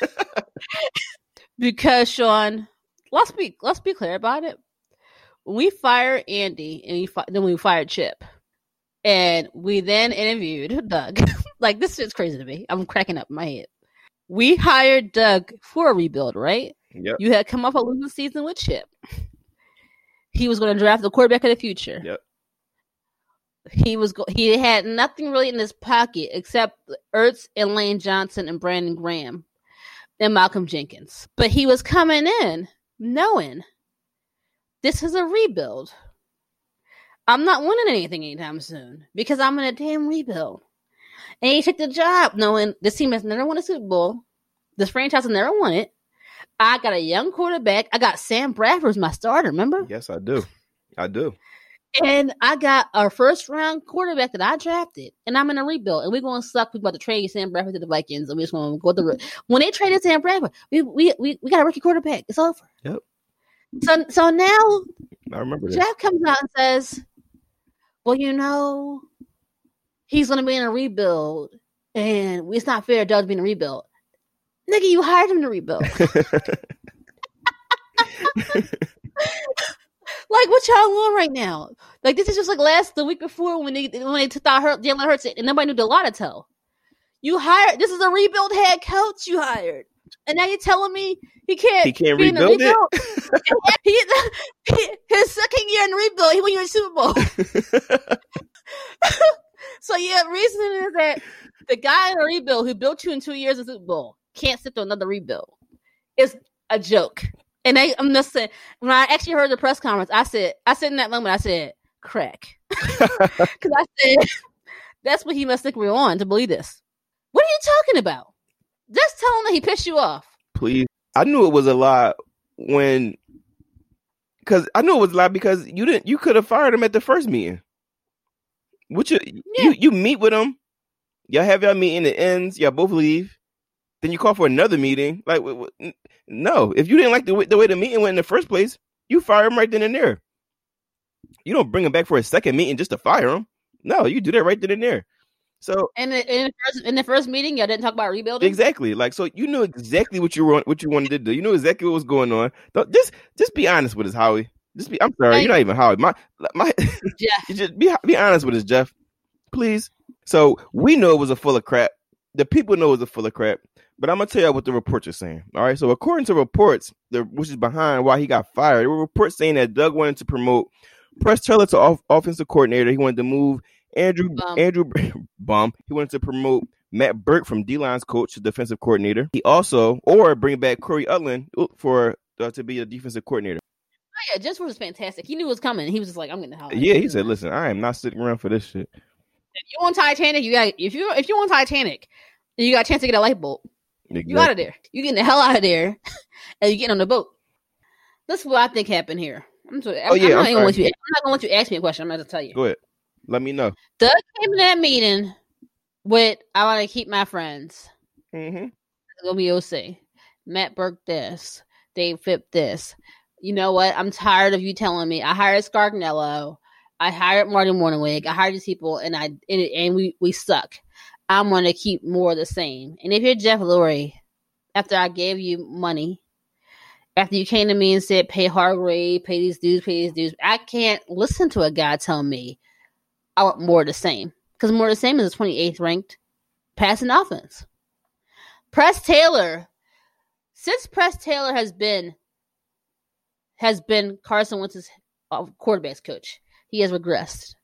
because Sean, let's be let's be clear about it. When we fired Andy and we fi- then we fired Chip, and we then interviewed Doug. like this is crazy to me. I'm cracking up my head. We hired Doug for a rebuild, right?
Yep.
You had come off a losing season with Chip. He was going to draft the quarterback of the future.
Yep.
He was go- he had nothing really in his pocket except Ertz and Lane Johnson and Brandon Graham and Malcolm Jenkins. But he was coming in knowing this is a rebuild. I'm not winning anything anytime soon because I'm in a damn rebuild. And he took the job knowing this team has never won a Super Bowl. This franchise has never won it. I got a young quarterback. I got Sam Bradford as my starter, remember?
Yes, I do. I do.
And I got our first round quarterback that I drafted, and I'm in a rebuild. And we're going to suck. We're about to trade Sam Bradford to the Vikings, and we're just going to go the when they traded Sam Bradford, we we we, we got a rookie quarterback. It's over.
Yep.
So so now
I remember.
Jeff comes out and says, "Well, you know, he's going to be in a rebuild, and it's not fair. Doug's being a rebuild. Nigga, you hired him to rebuild. like what y'all on right now? Like this is just like last the week before when they when they took out Hurt, Jalen Hurts and nobody knew the lot to tell. You hired this is a rebuild head coach you hired, and now you're telling me he can't
He can't
the
rebuild it?
he, he, his second year in rebuild, he won you a Super Bowl. so yeah, reason is that the guy in a rebuild who built you in two years of Super Bowl can't sit through another rebuild. It's a joke. And I, I'm just saying, when I actually heard the press conference, I said, I said in that moment, I said, crack. Because I said, that's what he must think we're on to believe this. What are you talking about? Just tell him that he pissed you off.
Please. I knew it was a lie when because I knew it was a lie because you didn't you could have fired him at the first meeting. Which you,
Yeah.
you you meet with him, y'all have y'all meeting, it ends, y'all both leave. Then you call for another meeting. Like, no, if you didn't like the way, the way the meeting went in the first place, you fire him right then and there. You don't bring him back for a second meeting just to fire him. No, you do that right then and there. So
And in, in, the first, in the first meeting, y'all didn't talk about rebuilding.
exactly, like so, you knew exactly what you want, what you wanted to do. You knew exactly what was going on. Don't, just, just be honest with us, Howie. Just be. I'm sorry,
Thank
you're not even Howie. My, my.
Jeff.
just be be honest with us, Jeff, please. So we know it was a full of crap. The people know it was a full of crap. But I'm gonna tell you what the reports are saying. All right. So according to reports, the which is behind why he got fired, there were reports saying that Doug wanted to promote Press Taylor to off, offensive coordinator. He wanted to move Andrew
Bum.
Andrew Bum. He wanted to promote Matt Burke from D line's coach to defensive coordinator. He also, or bring back Cory Undlin for uh, to be a defensive coordinator.
Oh, yeah, Jess was fantastic. He knew it was coming. He was just like, "I'm getting the hell." out of
Yeah, he said, "Listen, I am not sitting around for this shit."
If you on Titanic, you got if you if you on Titanic, you got a chance to get a light bulb. You out of there. You getting the hell out of there, and you getting on the boat. That's what I think happened here. I'm, sorry, I'm,
Oh, yeah,
I'm, not
I'm
gonna let
sorry.
you, I'm not gonna let you ask me a question. I'm going to tell you.
Go ahead. Let me know.
Doug came to that meeting with I want to keep my friends.
Mm-hmm.
Gonna be OC. Matt Burke this. Dave Fipp this. You know what? I'm tired of you telling me. I hired Scangarello. I hired Martin Mornhinweg. I hired these people, and I and, and we we suck. I'm gonna keep more of the same. And if you're Jeff Lurie, after I gave you money, after you came to me and said pay Hargrave, pay these dudes, pay these dudes, I can't listen to a guy tell me I want more of the same because more of the same is a 28th ranked passing offense. Press Taylor, since Press Taylor has been has been Carson Wentz's uh, quarterbacks coach, he has regressed.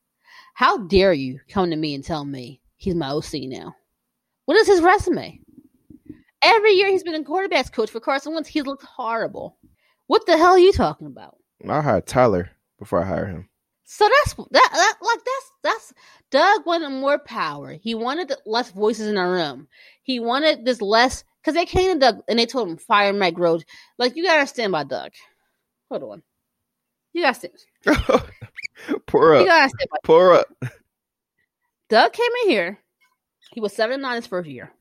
How dare you come to me and tell me he's my OC now? What is his resume? Every year he's been a quarterbacks coach for Carson Wentz. He's looked horrible. What the hell are you talking about?
I hired Tyler before I hire him.
So that's that, that like that's that's Doug wanted more power. He wanted less voices in the room. He wanted this less because they came to Doug and they told him fire Mike Rhodes. Like you gotta stand by Doug. Hold on. You gotta stand.
Pour up.
You gotta stand by.
Pour up.
Doug came in here. He was seven and nine his first year.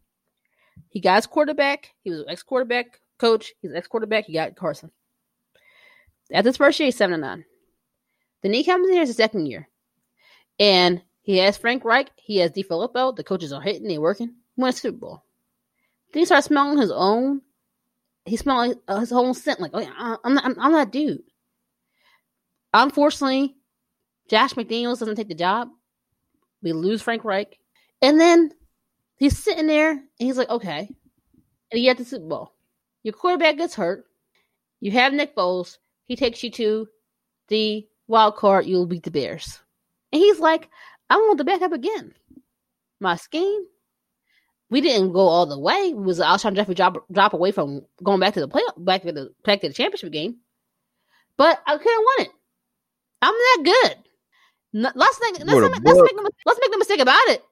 He got his quarterback. He was ex quarterback coach. He's ex quarterback. He got Carson. At his first year, he's seven and nine. Then he comes in here his second year. And he has Frank Reich. He has DeFilippo. The coaches are hitting. They're working. He won a Super Bowl. Then he starts smelling his own. He like, uh, his own scent. Like, oh, I'm not, I'm, I'm that dude. Unfortunately, Josh McDaniels doesn't take the job. We lose Frank Reich. And then he's sitting there and he's like, okay. And he had the Super Bowl. Your quarterback gets hurt. You have Nick Foles. He takes you to the wild card. You'll beat the Bears. And he's like, I want the backup again. My scheme. We didn't go all the way. It was Alshon Jeffery drop drop away from going back to the play back to the back to the championship game. But I couldn't win it. I'm that good. No, let's think. Let's, let's, let's make no, let's make no mistake about it.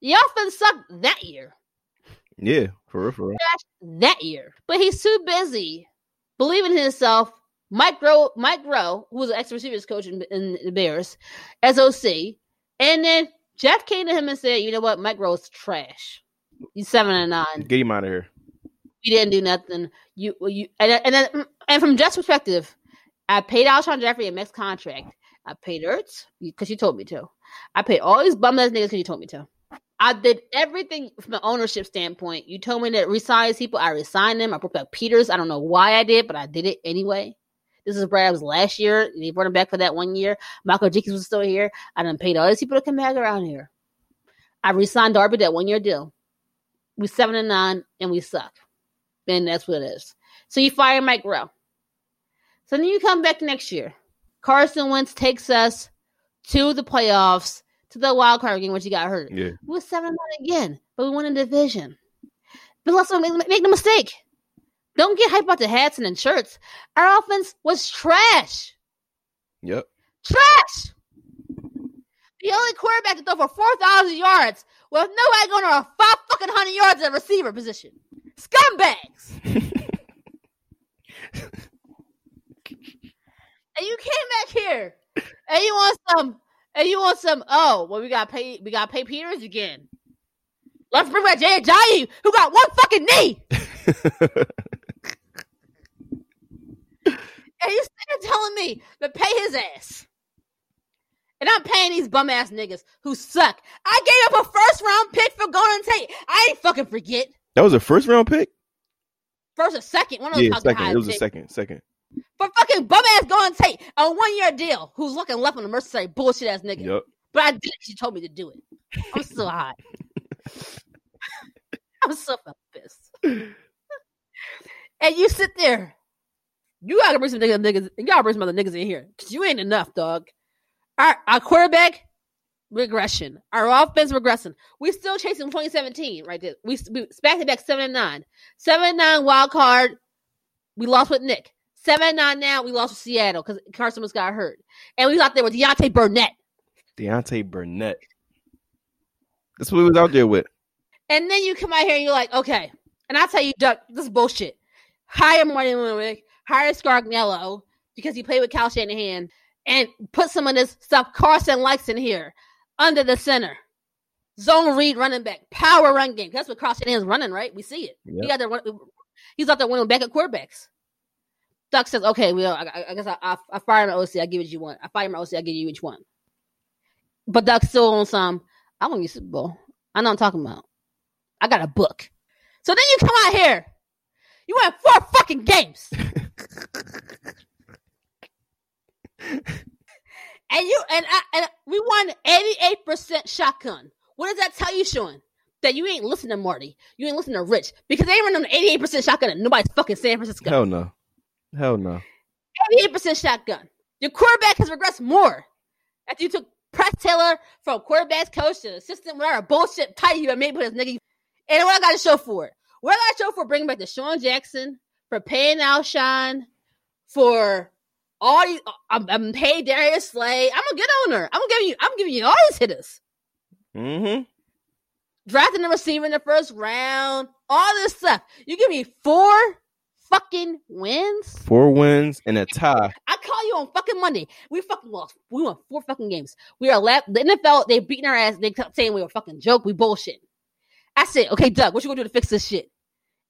Y'all offense sucked that year.
Yeah, for real, for real.
That year, but he's too busy believing in himself. Mike Groh, Mike Groh, was an ex receivers coach in, in the Bears, as OC, and then Jeff came to him and said, "You know what? Mike Groh's trash. He's seven and nine.
Get him out of here.
We didn't do nothing. You, you, and, then- and then, and from Jeff's perspective, I paid Alshon Jeffery a max contract. I paid Ertz because you told me to. I paid all these bum ass niggas because you told me to. I did everything from an ownership standpoint. You told me to resign these people. I resigned them. I brought back Peters. I don't know why I did, but I did it anyway. This is Brad's last year. They brought him back for that one year. Michael Jenkins was still here. I done paid all these people to come back around here. I resigned Darby that one year deal. We seven and nine and we suck. And that's what it is. So you fire Mike Groh. So then you come back next year. Carson Wentz takes us to the playoffs, to the wild card game, which he got hurt.
Yeah.
We were seven and nine again, but we won a division. But let's not make, make no mistake. Don't get hyped about the hats and the shirts. Our offense was trash.
Yep.
Trash. The only quarterback to throw for 4,000 yards with nobody going over five fucking hundred yards at receiver position. Scumbags. and you came back here and you want some and you want some oh well we got pay we got pay Peters again. Let's bring back Jay Ajayi, who got one fucking knee. And you there telling me to pay his ass. And I'm paying these bum ass niggas who suck. I gave up a first round pick for Golden Tate. I ain't fucking forget.
that was a first round pick?
First or second, one of those
Yeah, second. It was a second. Second.
For fucking bum ass Golden Tate a one year deal, who's looking left on the mercenary bullshit ass nigga.
Yep.
But I did She told me to do it. I'm so hot. I'm so pissed. and you sit there. You gotta bring some niggas, niggas you gotta bring some other niggas in here. Cause you ain't enough, dog. Our, our quarterback, regression. Our offense regression. We still chasing 2017 right there. We, we back to back seven and nine. Seven and nine wild card. We lost with Nick. Seven nine now. We lost to Seattle because Carson was got hurt, and we was out there with Deontay Burnett.
Deontay Burnett. That's what we was out there with.
And then you come out here and you're like, okay. And I tell you, Duck, this is bullshit. Hire Martin Lemick, hire Scangarello because he played with Cal Shanahan, and put some of this stuff Carson likes in here under the center. Zone read running back, power run game. That's what Carson is running, right? We see it. He got there. He's out there winning back at quarterbacks. Duck says, "Okay, well, I, I guess I, I, I fire my OC. I give it you one. I fire my OC. I give you each one." But Duck's still on some. I want you Super Bowl. I know I'm talking about. I got a book. So then you come out here. You won four fucking games. and you and I and we won 88% shotgun. What does that tell you, Sean? That you ain't listening to Marty. You ain't listening to Rich. Because they ain't running 88% shotgun and nobody's fucking San Francisco.
Hell no. Hell no.
88% shotgun. Your quarterback has regressed more. After you took Press Taylor from quarterback's coach to assistant, whatever bullshit title you made with this nigga. And what I got to show for it? What I got to show for bringing back DeSean Jackson, for paying Alshon, for all these, I'm, I'm paid Darius Slay. I'm a good owner. I'm giving you. I'm giving you all these hitters.
Mm-hmm.
Drafting a receiver in the first round. All this stuff. You give me four fucking wins.
Four wins and a tie.
I call you on fucking Monday. We fucking lost. We won four fucking games. We are left. The NFL, they beating our ass. They kept saying we were fucking joke. We bullshit. I said, okay, Doug, what you gonna do to fix this shit?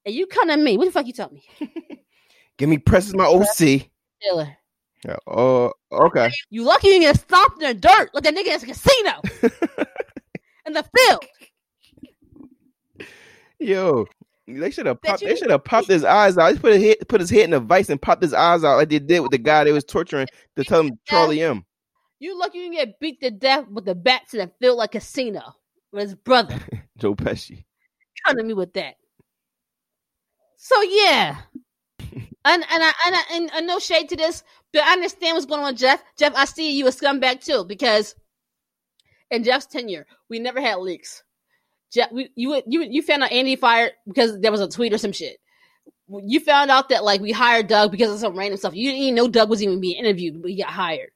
And you come to me. What the fuck you tell me?
Give me Preston my OC.
Taylor.
Yeah, Oh, okay.
You lucky you get stomped in the dirt like that nigga at a casino in the field.
Yo, they should have popped. They should have popped his eyes out. He put his head, put his head in a vice and popped his eyes out like they did with the guy they was torturing to tell him Charlie M.
You lucky you can get beat to death with the bats in the field like casino with his brother.
Joe Pesci.
Come to me with that. So yeah, and and I and I, and, and no shade to this, but I understand what's going on, Jeff. Jeff, I see you a scumbag too because in Jeff's tenure, we never had leaks. You you you found out Andy fired because there was a tweet or some shit. You found out that like we hired Doug because of some random stuff. You didn't even know Doug was even being interviewed, but he got hired.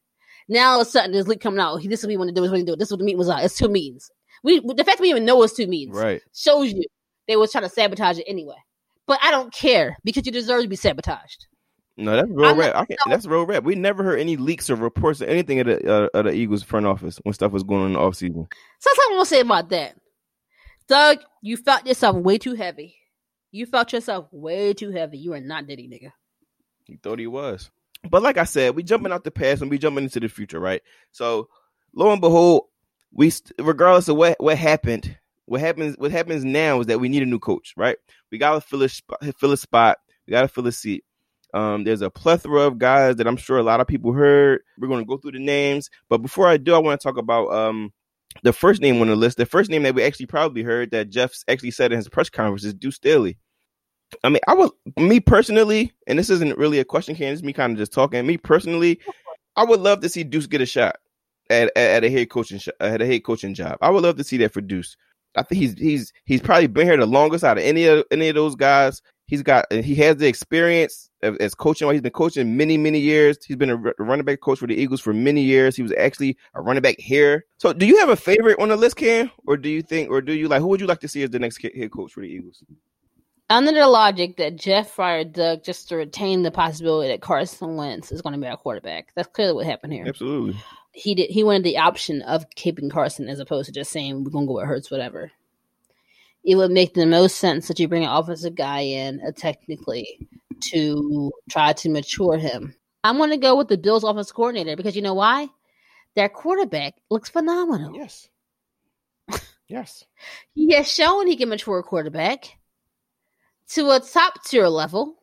Now all of a sudden, there's leak coming out. This is what he want to do. This is what he do. This is what the meeting was out. It's two meetings. We the fact that we even know it's two meetings
Right.
shows you they was trying to sabotage it anyway. But I don't care because you deserve to be sabotaged.
No, that's real
I'm
rap.
not-
I can't, that's real rap. We never heard any leaks or reports or anything at the uh, of the Eagles front office when stuff was going on in the offseason.
So that's what I'm gonna say about that. Doug, you felt yourself way too heavy. You felt yourself way too heavy. You are not Diddy, nigga.
He thought he was. But like I said, we jumping out the past and we jumping into the future, right? So lo and behold, we regardless of what what happened, what happens what happens now is that we need a new coach, right? We got to fill a spot, fill a spot. We got to fill a seat. Um, there's a plethora of guys that I'm sure a lot of people heard. We're to go through the names, but before I do, I want to talk about um the first name on the list. The first name that we actually probably heard that Jeff actually said in his press conference is Deuce Staley. I mean, I would me personally, and this isn't really a question, Ken. It's me kind of just talking. Me personally, I would love to see Deuce get a shot at, at, at a head coaching sh- at a head coaching job. I would love to see that for Deuce. I think he's he's he's probably been here the longest out of any of any of those guys. He's got he has the experience of, as coaching. He's been coaching many many years. He's been a running back coach for the Eagles for many years. He was actually a running back here. So, do you have a favorite on the list, Ken, or do you think, or do you like who would you like to see as the next head coach for the Eagles?
Under the logic that Jeff fired Doug just to retain the possibility that Carson Wentz is going to be our quarterback, that's clearly what happened here.
Absolutely.
he did he wanted the option of keeping Carson as opposed to just saying we're gonna go with Hurts, whatever. It would make the most sense that you bring an offensive guy in uh, technically to try to mature him. I'm gonna go with the Bills offensive coordinator because you know why? Their quarterback looks phenomenal.
Yes. Yes.
He has shown he can mature a quarterback to a top tier level.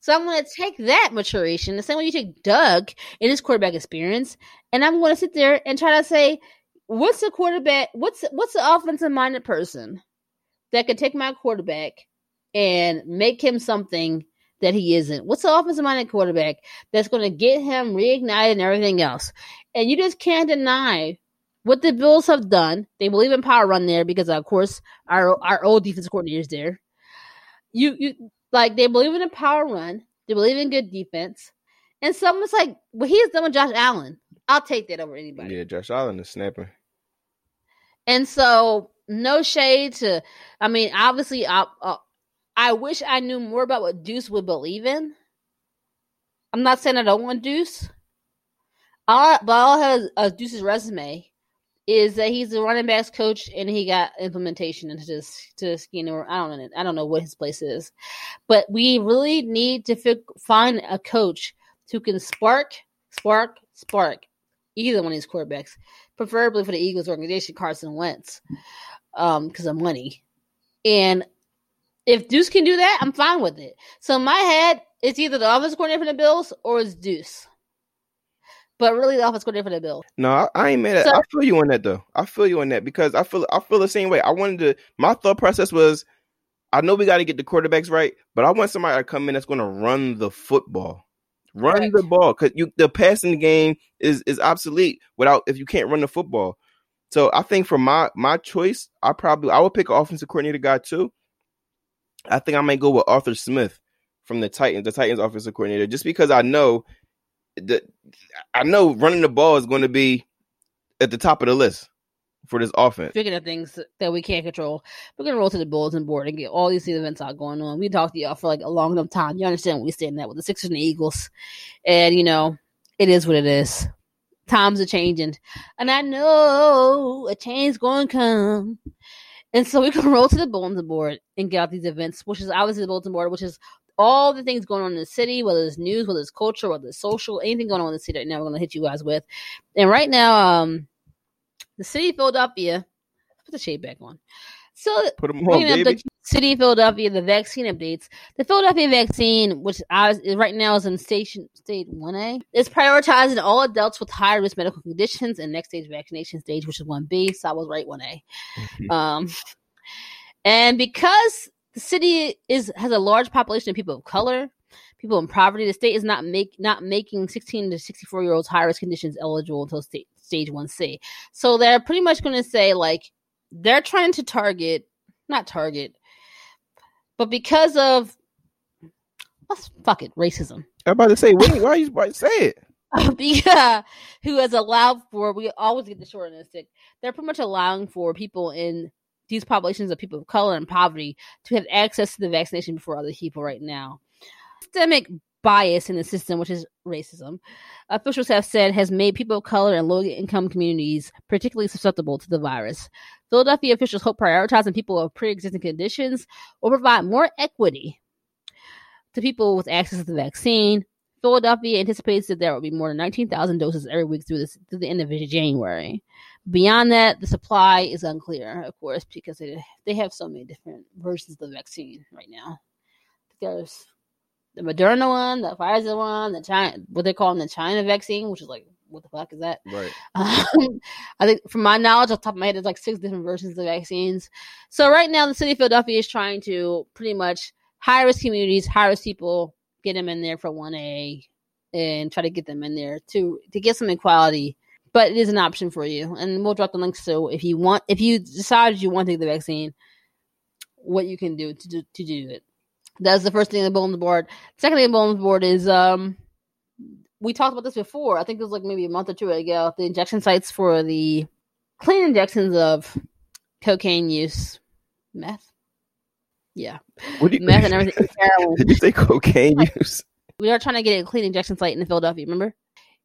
So I'm going to take that maturation, the same way you take Doug in his quarterback experience, and I'm going to sit there and try to say, what's the quarterback? What's what's the offensive minded person that could take my quarterback and make him something that he isn't? What's the offensive minded quarterback that's going to get him reignited and everything else? And you just can't deny what the Bills have done, they believe in power run there because of course our our old defense coordinator is there. You you like they believe in a power run, they believe in good defense. And someone's like, well, he has done with Josh Allen. I'll take that over anybody.
Yeah, Josh Allen is snapping.
And so, no shade to. I mean, obviously, I uh, I wish I knew more about what Deuce would believe in. I'm not saying I don't want Deuce. All, but all has uh, Deuce's resume is that he's a running backs coach and he got implementation into this to this scheme. Or I don't know. I don't know what his place is, but we really need to fi- find a coach who can spark, spark, spark either one of these quarterbacks, preferably for the Eagles organization, Carson Wentz, um, because of money. And if Deuce can do that, I'm fine with it. So in my head, it's either the offense coordinator for the Bills or it's Deuce. But really, the offense coordinator for the Bills.
No, I, I ain't mad at.
So-
I feel you on that though. I feel you on that because I feel I feel the same way. I wanted to. My thought process was, I know we got to get the quarterbacks right, but I want somebody to come in that's going to run the football, run
Correct.
the ball because you the passing game is is obsolete without if you can't run the football. So I think for my my choice, I probably I would pick an offensive coordinator guy too. I think I might go with Arthur Smith from the Titans, the Titans offensive coordinator, just because I know that I know running the ball is going to be at the top of the list for this offense.
Speaking of things that we can't control, we're gonna roll to the bulletin board and get all these events out going on. We talked to y'all for like a long enough time. You understand what we stand at with the Sixers and the Eagles, and you know it is what it is. Times are changing, and I know a change going to come. And so we can roll to the bulletin board and get out these events, which is obviously the bulletin board, which is all the things going on in the city, whether it's news, whether it's culture, whether it's social, anything going on in the city right now. We're gonna hit you guys with. And right now, um, the city of Philadelphia. Put the shade back on. So
Put them on, baby.
the city of Philadelphia, the vaccine updates. The Philadelphia vaccine, which I, is right now is in station stage one A, is prioritizing all adults with high risk medical conditions and next stage vaccination stage, which is one B. So I was right one A. Um, and because the city is has a large population of people of color, people in poverty, the state is not make not making 16 to 64 year olds high risk conditions eligible until state, stage 1C. So they're pretty much going to say like they're trying to target not target but because of let's fuck it racism
I'm about to say, wait, why are you about to say it?
yeah, who has allowed for we always get the short end of the stick. They're pretty much allowing for people in these populations of people of color and poverty to have access to the vaccination before other people right now. Systemic bias in the system, which is racism, officials have said has made people of color and low income communities particularly susceptible to the virus. Philadelphia officials hope prioritizing people with pre existing conditions will provide more equity to people with access to the vaccine. Philadelphia anticipates that there will be more than 19,000 doses every week through this through the end of January. Beyond that, the supply is unclear, of course, because they they have so many different versions of the vaccine right now. There's the Moderna one, the Pfizer one, the China, what they call the China vaccine, which is like, what the fuck is that?
Right.
Um, I think, from my knowledge, off the top of my head, there's like six different versions of the vaccines. So right now, the city of Philadelphia is trying to pretty much high risk communities, high risk people, get them in there for one A, and try to get them in there to to get some equality. But it is an option for you, and we'll drop the links. So if you want, if you decide you want to take the vaccine, what you can do to do, to do it. That's the first thing on the bulletin board. Second thing on the bulletin board is um we talked about this before. I think it was like maybe a month or two ago. The injection sites for the clean injections of cocaine use, meth. Yeah,
What do you
meth and everything.
Did you say cocaine use?
We are trying to get a clean injection site in Philadelphia. Remember,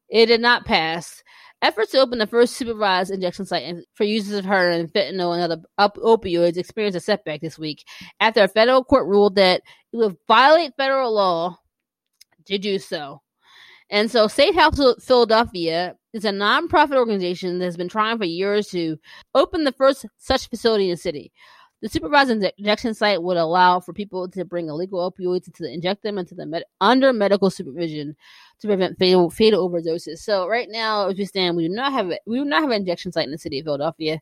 it did not pass. Efforts to open the first supervised injection site for users of heroin, fentanyl, and other op- opioids experienced a setback this week after a federal court ruled that it would violate federal law to do so. And so, Safehouse Philadelphia is a nonprofit organization that has been trying for years to open the first such facility in the city. The supervised inje- injection site would allow for people to bring illegal opioids to inject them into the med- under medical supervision to prevent fatal fatal overdoses. So right now, as we stand, we do not have it. We do not have an injection site in the city of Philadelphia.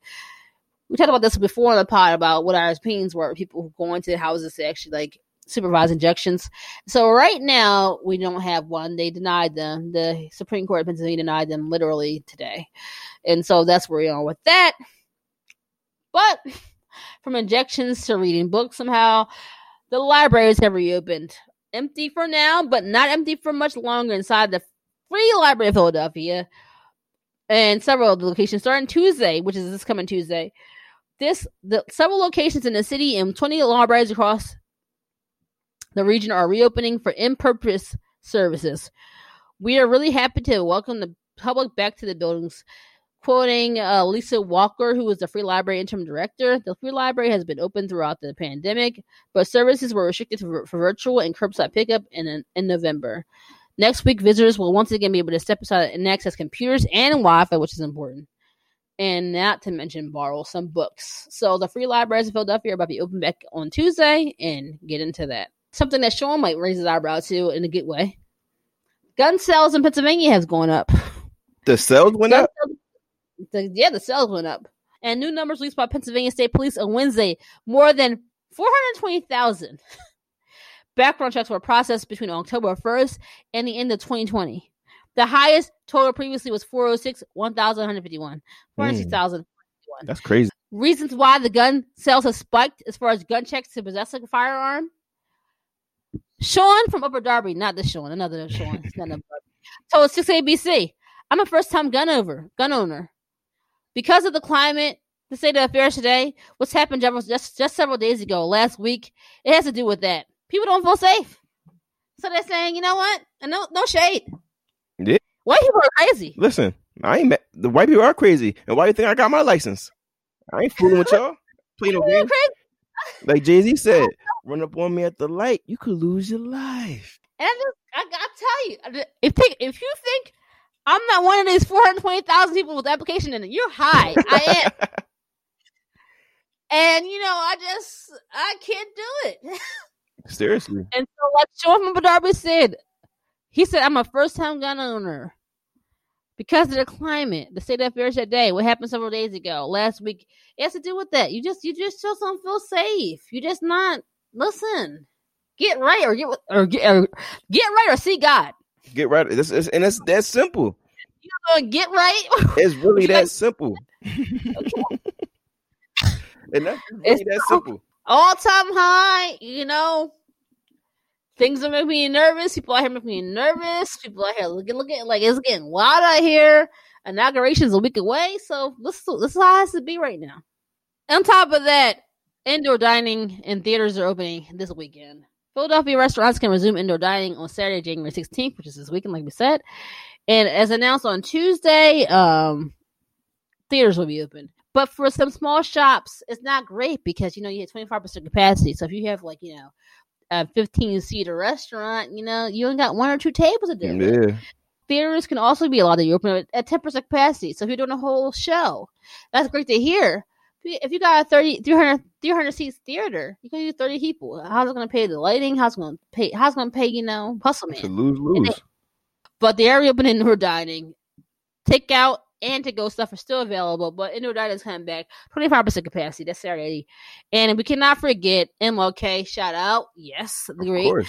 We talked about this before on the pod about what our opinions were. People who go into houses to actually like supervised injections. So right now we don't have one. They denied them. The Supreme Court of Pennsylvania denied them literally today, and so that's where we are with that. But from injections to reading books, somehow the libraries have reopened. Empty for now, but not empty for much longer inside the Free Library of Philadelphia and several of the locations starting Tuesday, which is this coming Tuesday. This the several locations in the city and 20 libraries across the region are reopening for in-purpose services. We are really happy to welcome the public back to the buildings. Quoting uh, Lisa Walker, who is the Free Library interim director, the Free Library has been open throughout the pandemic, but services were restricted for, for virtual and curbside pickup in in November. Next week, visitors will once again be able to step aside and access computers and Wi-Fi, which is important, and not to mention borrow some books. So the free libraries in Philadelphia are about to be open back on Tuesday, and get into that. Something that Sean might raise his eyebrow to in a good way. Gun sales in Pennsylvania has gone up.
The sales went
Gun
up.
sales- the, yeah, the sales went up. And new numbers released by Pennsylvania State Police on Wednesday more than 420,000 background checks were processed between October 1st and the end of 2020. The highest total previously was 406, 1,151. 406,000. Hmm.
That's crazy.
Reasons why the gun sales have spiked as far as gun checks to possess a firearm. Sean from Upper Darby, not this Sean, another Sean, it's not Upper told 6ABC, I'm a first time gun over gun owner. Because of the climate, the state of affairs today, what's happened just, just several days ago, last week, it has to do with that. People don't feel safe. So they're saying, you know what? And no no shade.
Yeah.
White people are crazy.
Listen, I ain't. The white people are crazy, and why do you think I got my license? I ain't fooling with y'all. Play no
crazy.
Like Jay Z said, run up on me at the light, you could lose your life.
And I just, I, I tell you, if think, if you think I'm not one of these 420,000 people with application in it, you're high. I am. And you know, I just I can't do it.
Seriously.
And so, like Sean Darby said, he said, "I'm a first time gun owner because of the climate, the state of affairs that day. What happened several days ago, last week, it has to do with that. You just you just just don't feel safe. You just not listen. Get right or get or get or get right or see God.
Get right. This is, and it's that simple.
You gonna get right.
It's really that simple. and that's really
It's
that simple.
all time high, you know. Things are making me nervous. People out here making me nervous. People out here looking, looking like it's getting wild out here. Inauguration's a week away, so this, this is how it has to be right now. On top of that, indoor dining and theaters are opening this weekend. Philadelphia restaurants can resume indoor dining on Saturday, January 16th, which is this weekend, like we said. And as announced on Tuesday, um, theaters will be open. But for some small shops, it's not great because you know you have twenty five percent capacity. So if you have like you know a fifteen seater restaurant, you know you only got one or two tables a day.
Yeah.
Theaters can also be allowed to open at ten percent capacity. So if you're doing a whole show, that's great to hear. If you got a 30, 300, 300 seats theater, you can use thirty people. How's it going to pay the lighting? How's it going to pay? How's it going to pay? You know, hustle man
a lose lose.
but the area reopening indoor dining. Takeout and to go stuff are still available, but indoor dining is coming back. 25% capacity. That's Saturday. And we cannot forget MLK. Shout out. Yes,
Of
great.
course.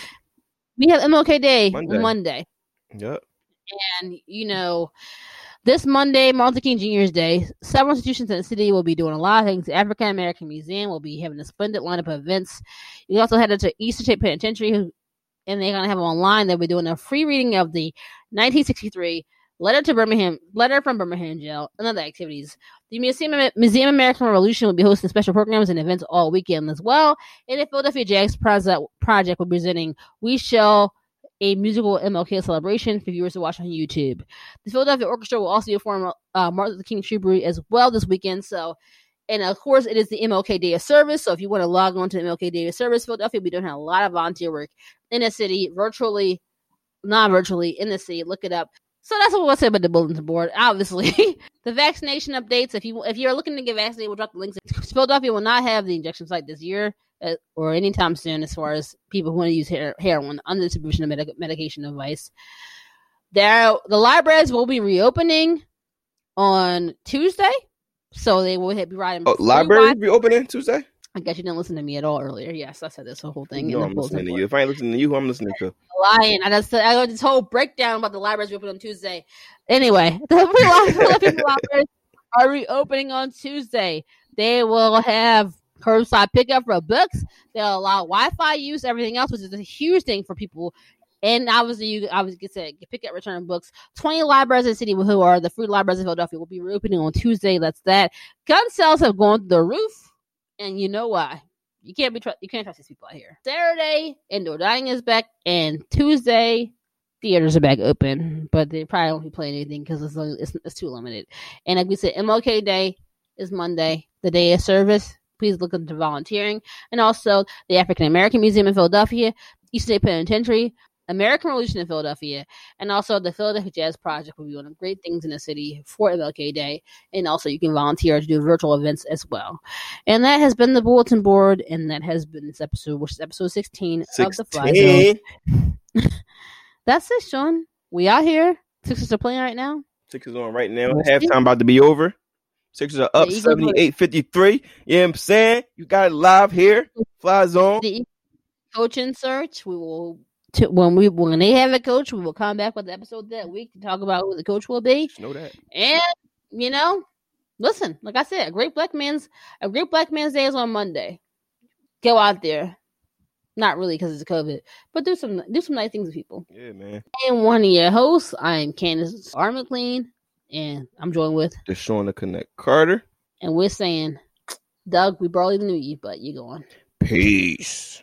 We have MLK Day
Monday.
Monday.
Yep.
And, you know, this Monday, Martin King Jr.'s Day, several institutions in the city will be doing a lot of things. The African American Museum will be having a splendid lineup of events. You also headed to Eastern State Penitentiary, and they're going to have online. They'll be doing a free reading of the 1963 Letter to Birmingham, Letter from Birmingham Jail, and other activities. The Museum Museum American Revolution will be hosting special programs and events all weekend as well. And the Philadelphia Jazz Project, uh, project will be presenting We Shall a musical MLK celebration for viewers to watch on YouTube. The Philadelphia Orchestra will also be performing uh, Martin Luther King tribute as well this weekend. So, and of course, it is the MLK Day of Service. So, if you want to log on to the MLK Day of Service, Philadelphia be doing a lot of volunteer work in the city, virtually, non virtually, in the city. Look it up. So that's what we'll say about the bulletin board. Obviously, the vaccination updates. If you if you're looking to get vaccinated, we'll drop the links. Philadelphia will not have the injection site this year Uh, or anytime soon, as far as people who want to use her- heroin under the supervision of medic- medication advice. There, the libraries will be reopening on Tuesday, so they will be riding.
Oh,
Wi-
be opening Tuesday?
I guess you didn't listen to me at all earlier. Yes, I said this whole thing. In
I'm listening to you. If I ain't listening to you, who I'm listening to?
lying. I just I got this whole breakdown about the libraries we open on Tuesday. Anyway, the libraries are reopening on Tuesday. They will have curbside pickup for books. They'll allow Wi-Fi use, everything else, which is a huge thing for people. And obviously, you obviously get to pick up return books. Twenty libraries in the city, who are the free libraries in Philadelphia, will be reopening on Tuesday. That's that. Gun sales have gone through the roof, and you know why. You can't be tr- you can't trust these people out here. Saturday, indoor dining is back, and Tuesday, theaters are back open, but they probably won't be playing anything because it's, it's it's too limited. And like we said, MLK Day is Monday, the day of service. Please look into volunteering, and also the African American Museum in Philadelphia, Eastern State Penitentiary, American Revolution in Philadelphia, and also the Philadelphia Jazz Project will be doing great things in the city for MLK Day. And also, you can volunteer to do virtual events as well. And that has been the bulletin board, and that has been this episode, which is episode 16, of the Fly Zone. That's it, Sean. We out here. Sixers are playing right now.
Sixers on right now.
Let's.
Halftime about to be over. Sixers are up
The Eagles
78 53. You know what I'm saying? You got it live here. Fly zone.
The coaching search. We will to, when we when they have a coach, we will come back with the episode that week to talk about who the coach will be.
Know that.
And you know, listen, like I said, a great black man's a great black man's day is on Monday. Go out there. Not really because it's COVID, but do some do some nice things with people.
Yeah, man.
And one of your hosts, I am Candace R. McLean, and I'm joined with
Deshawn the Connect Carter.
And we're saying, Doug, we barely knew you, but you're going.
Peace.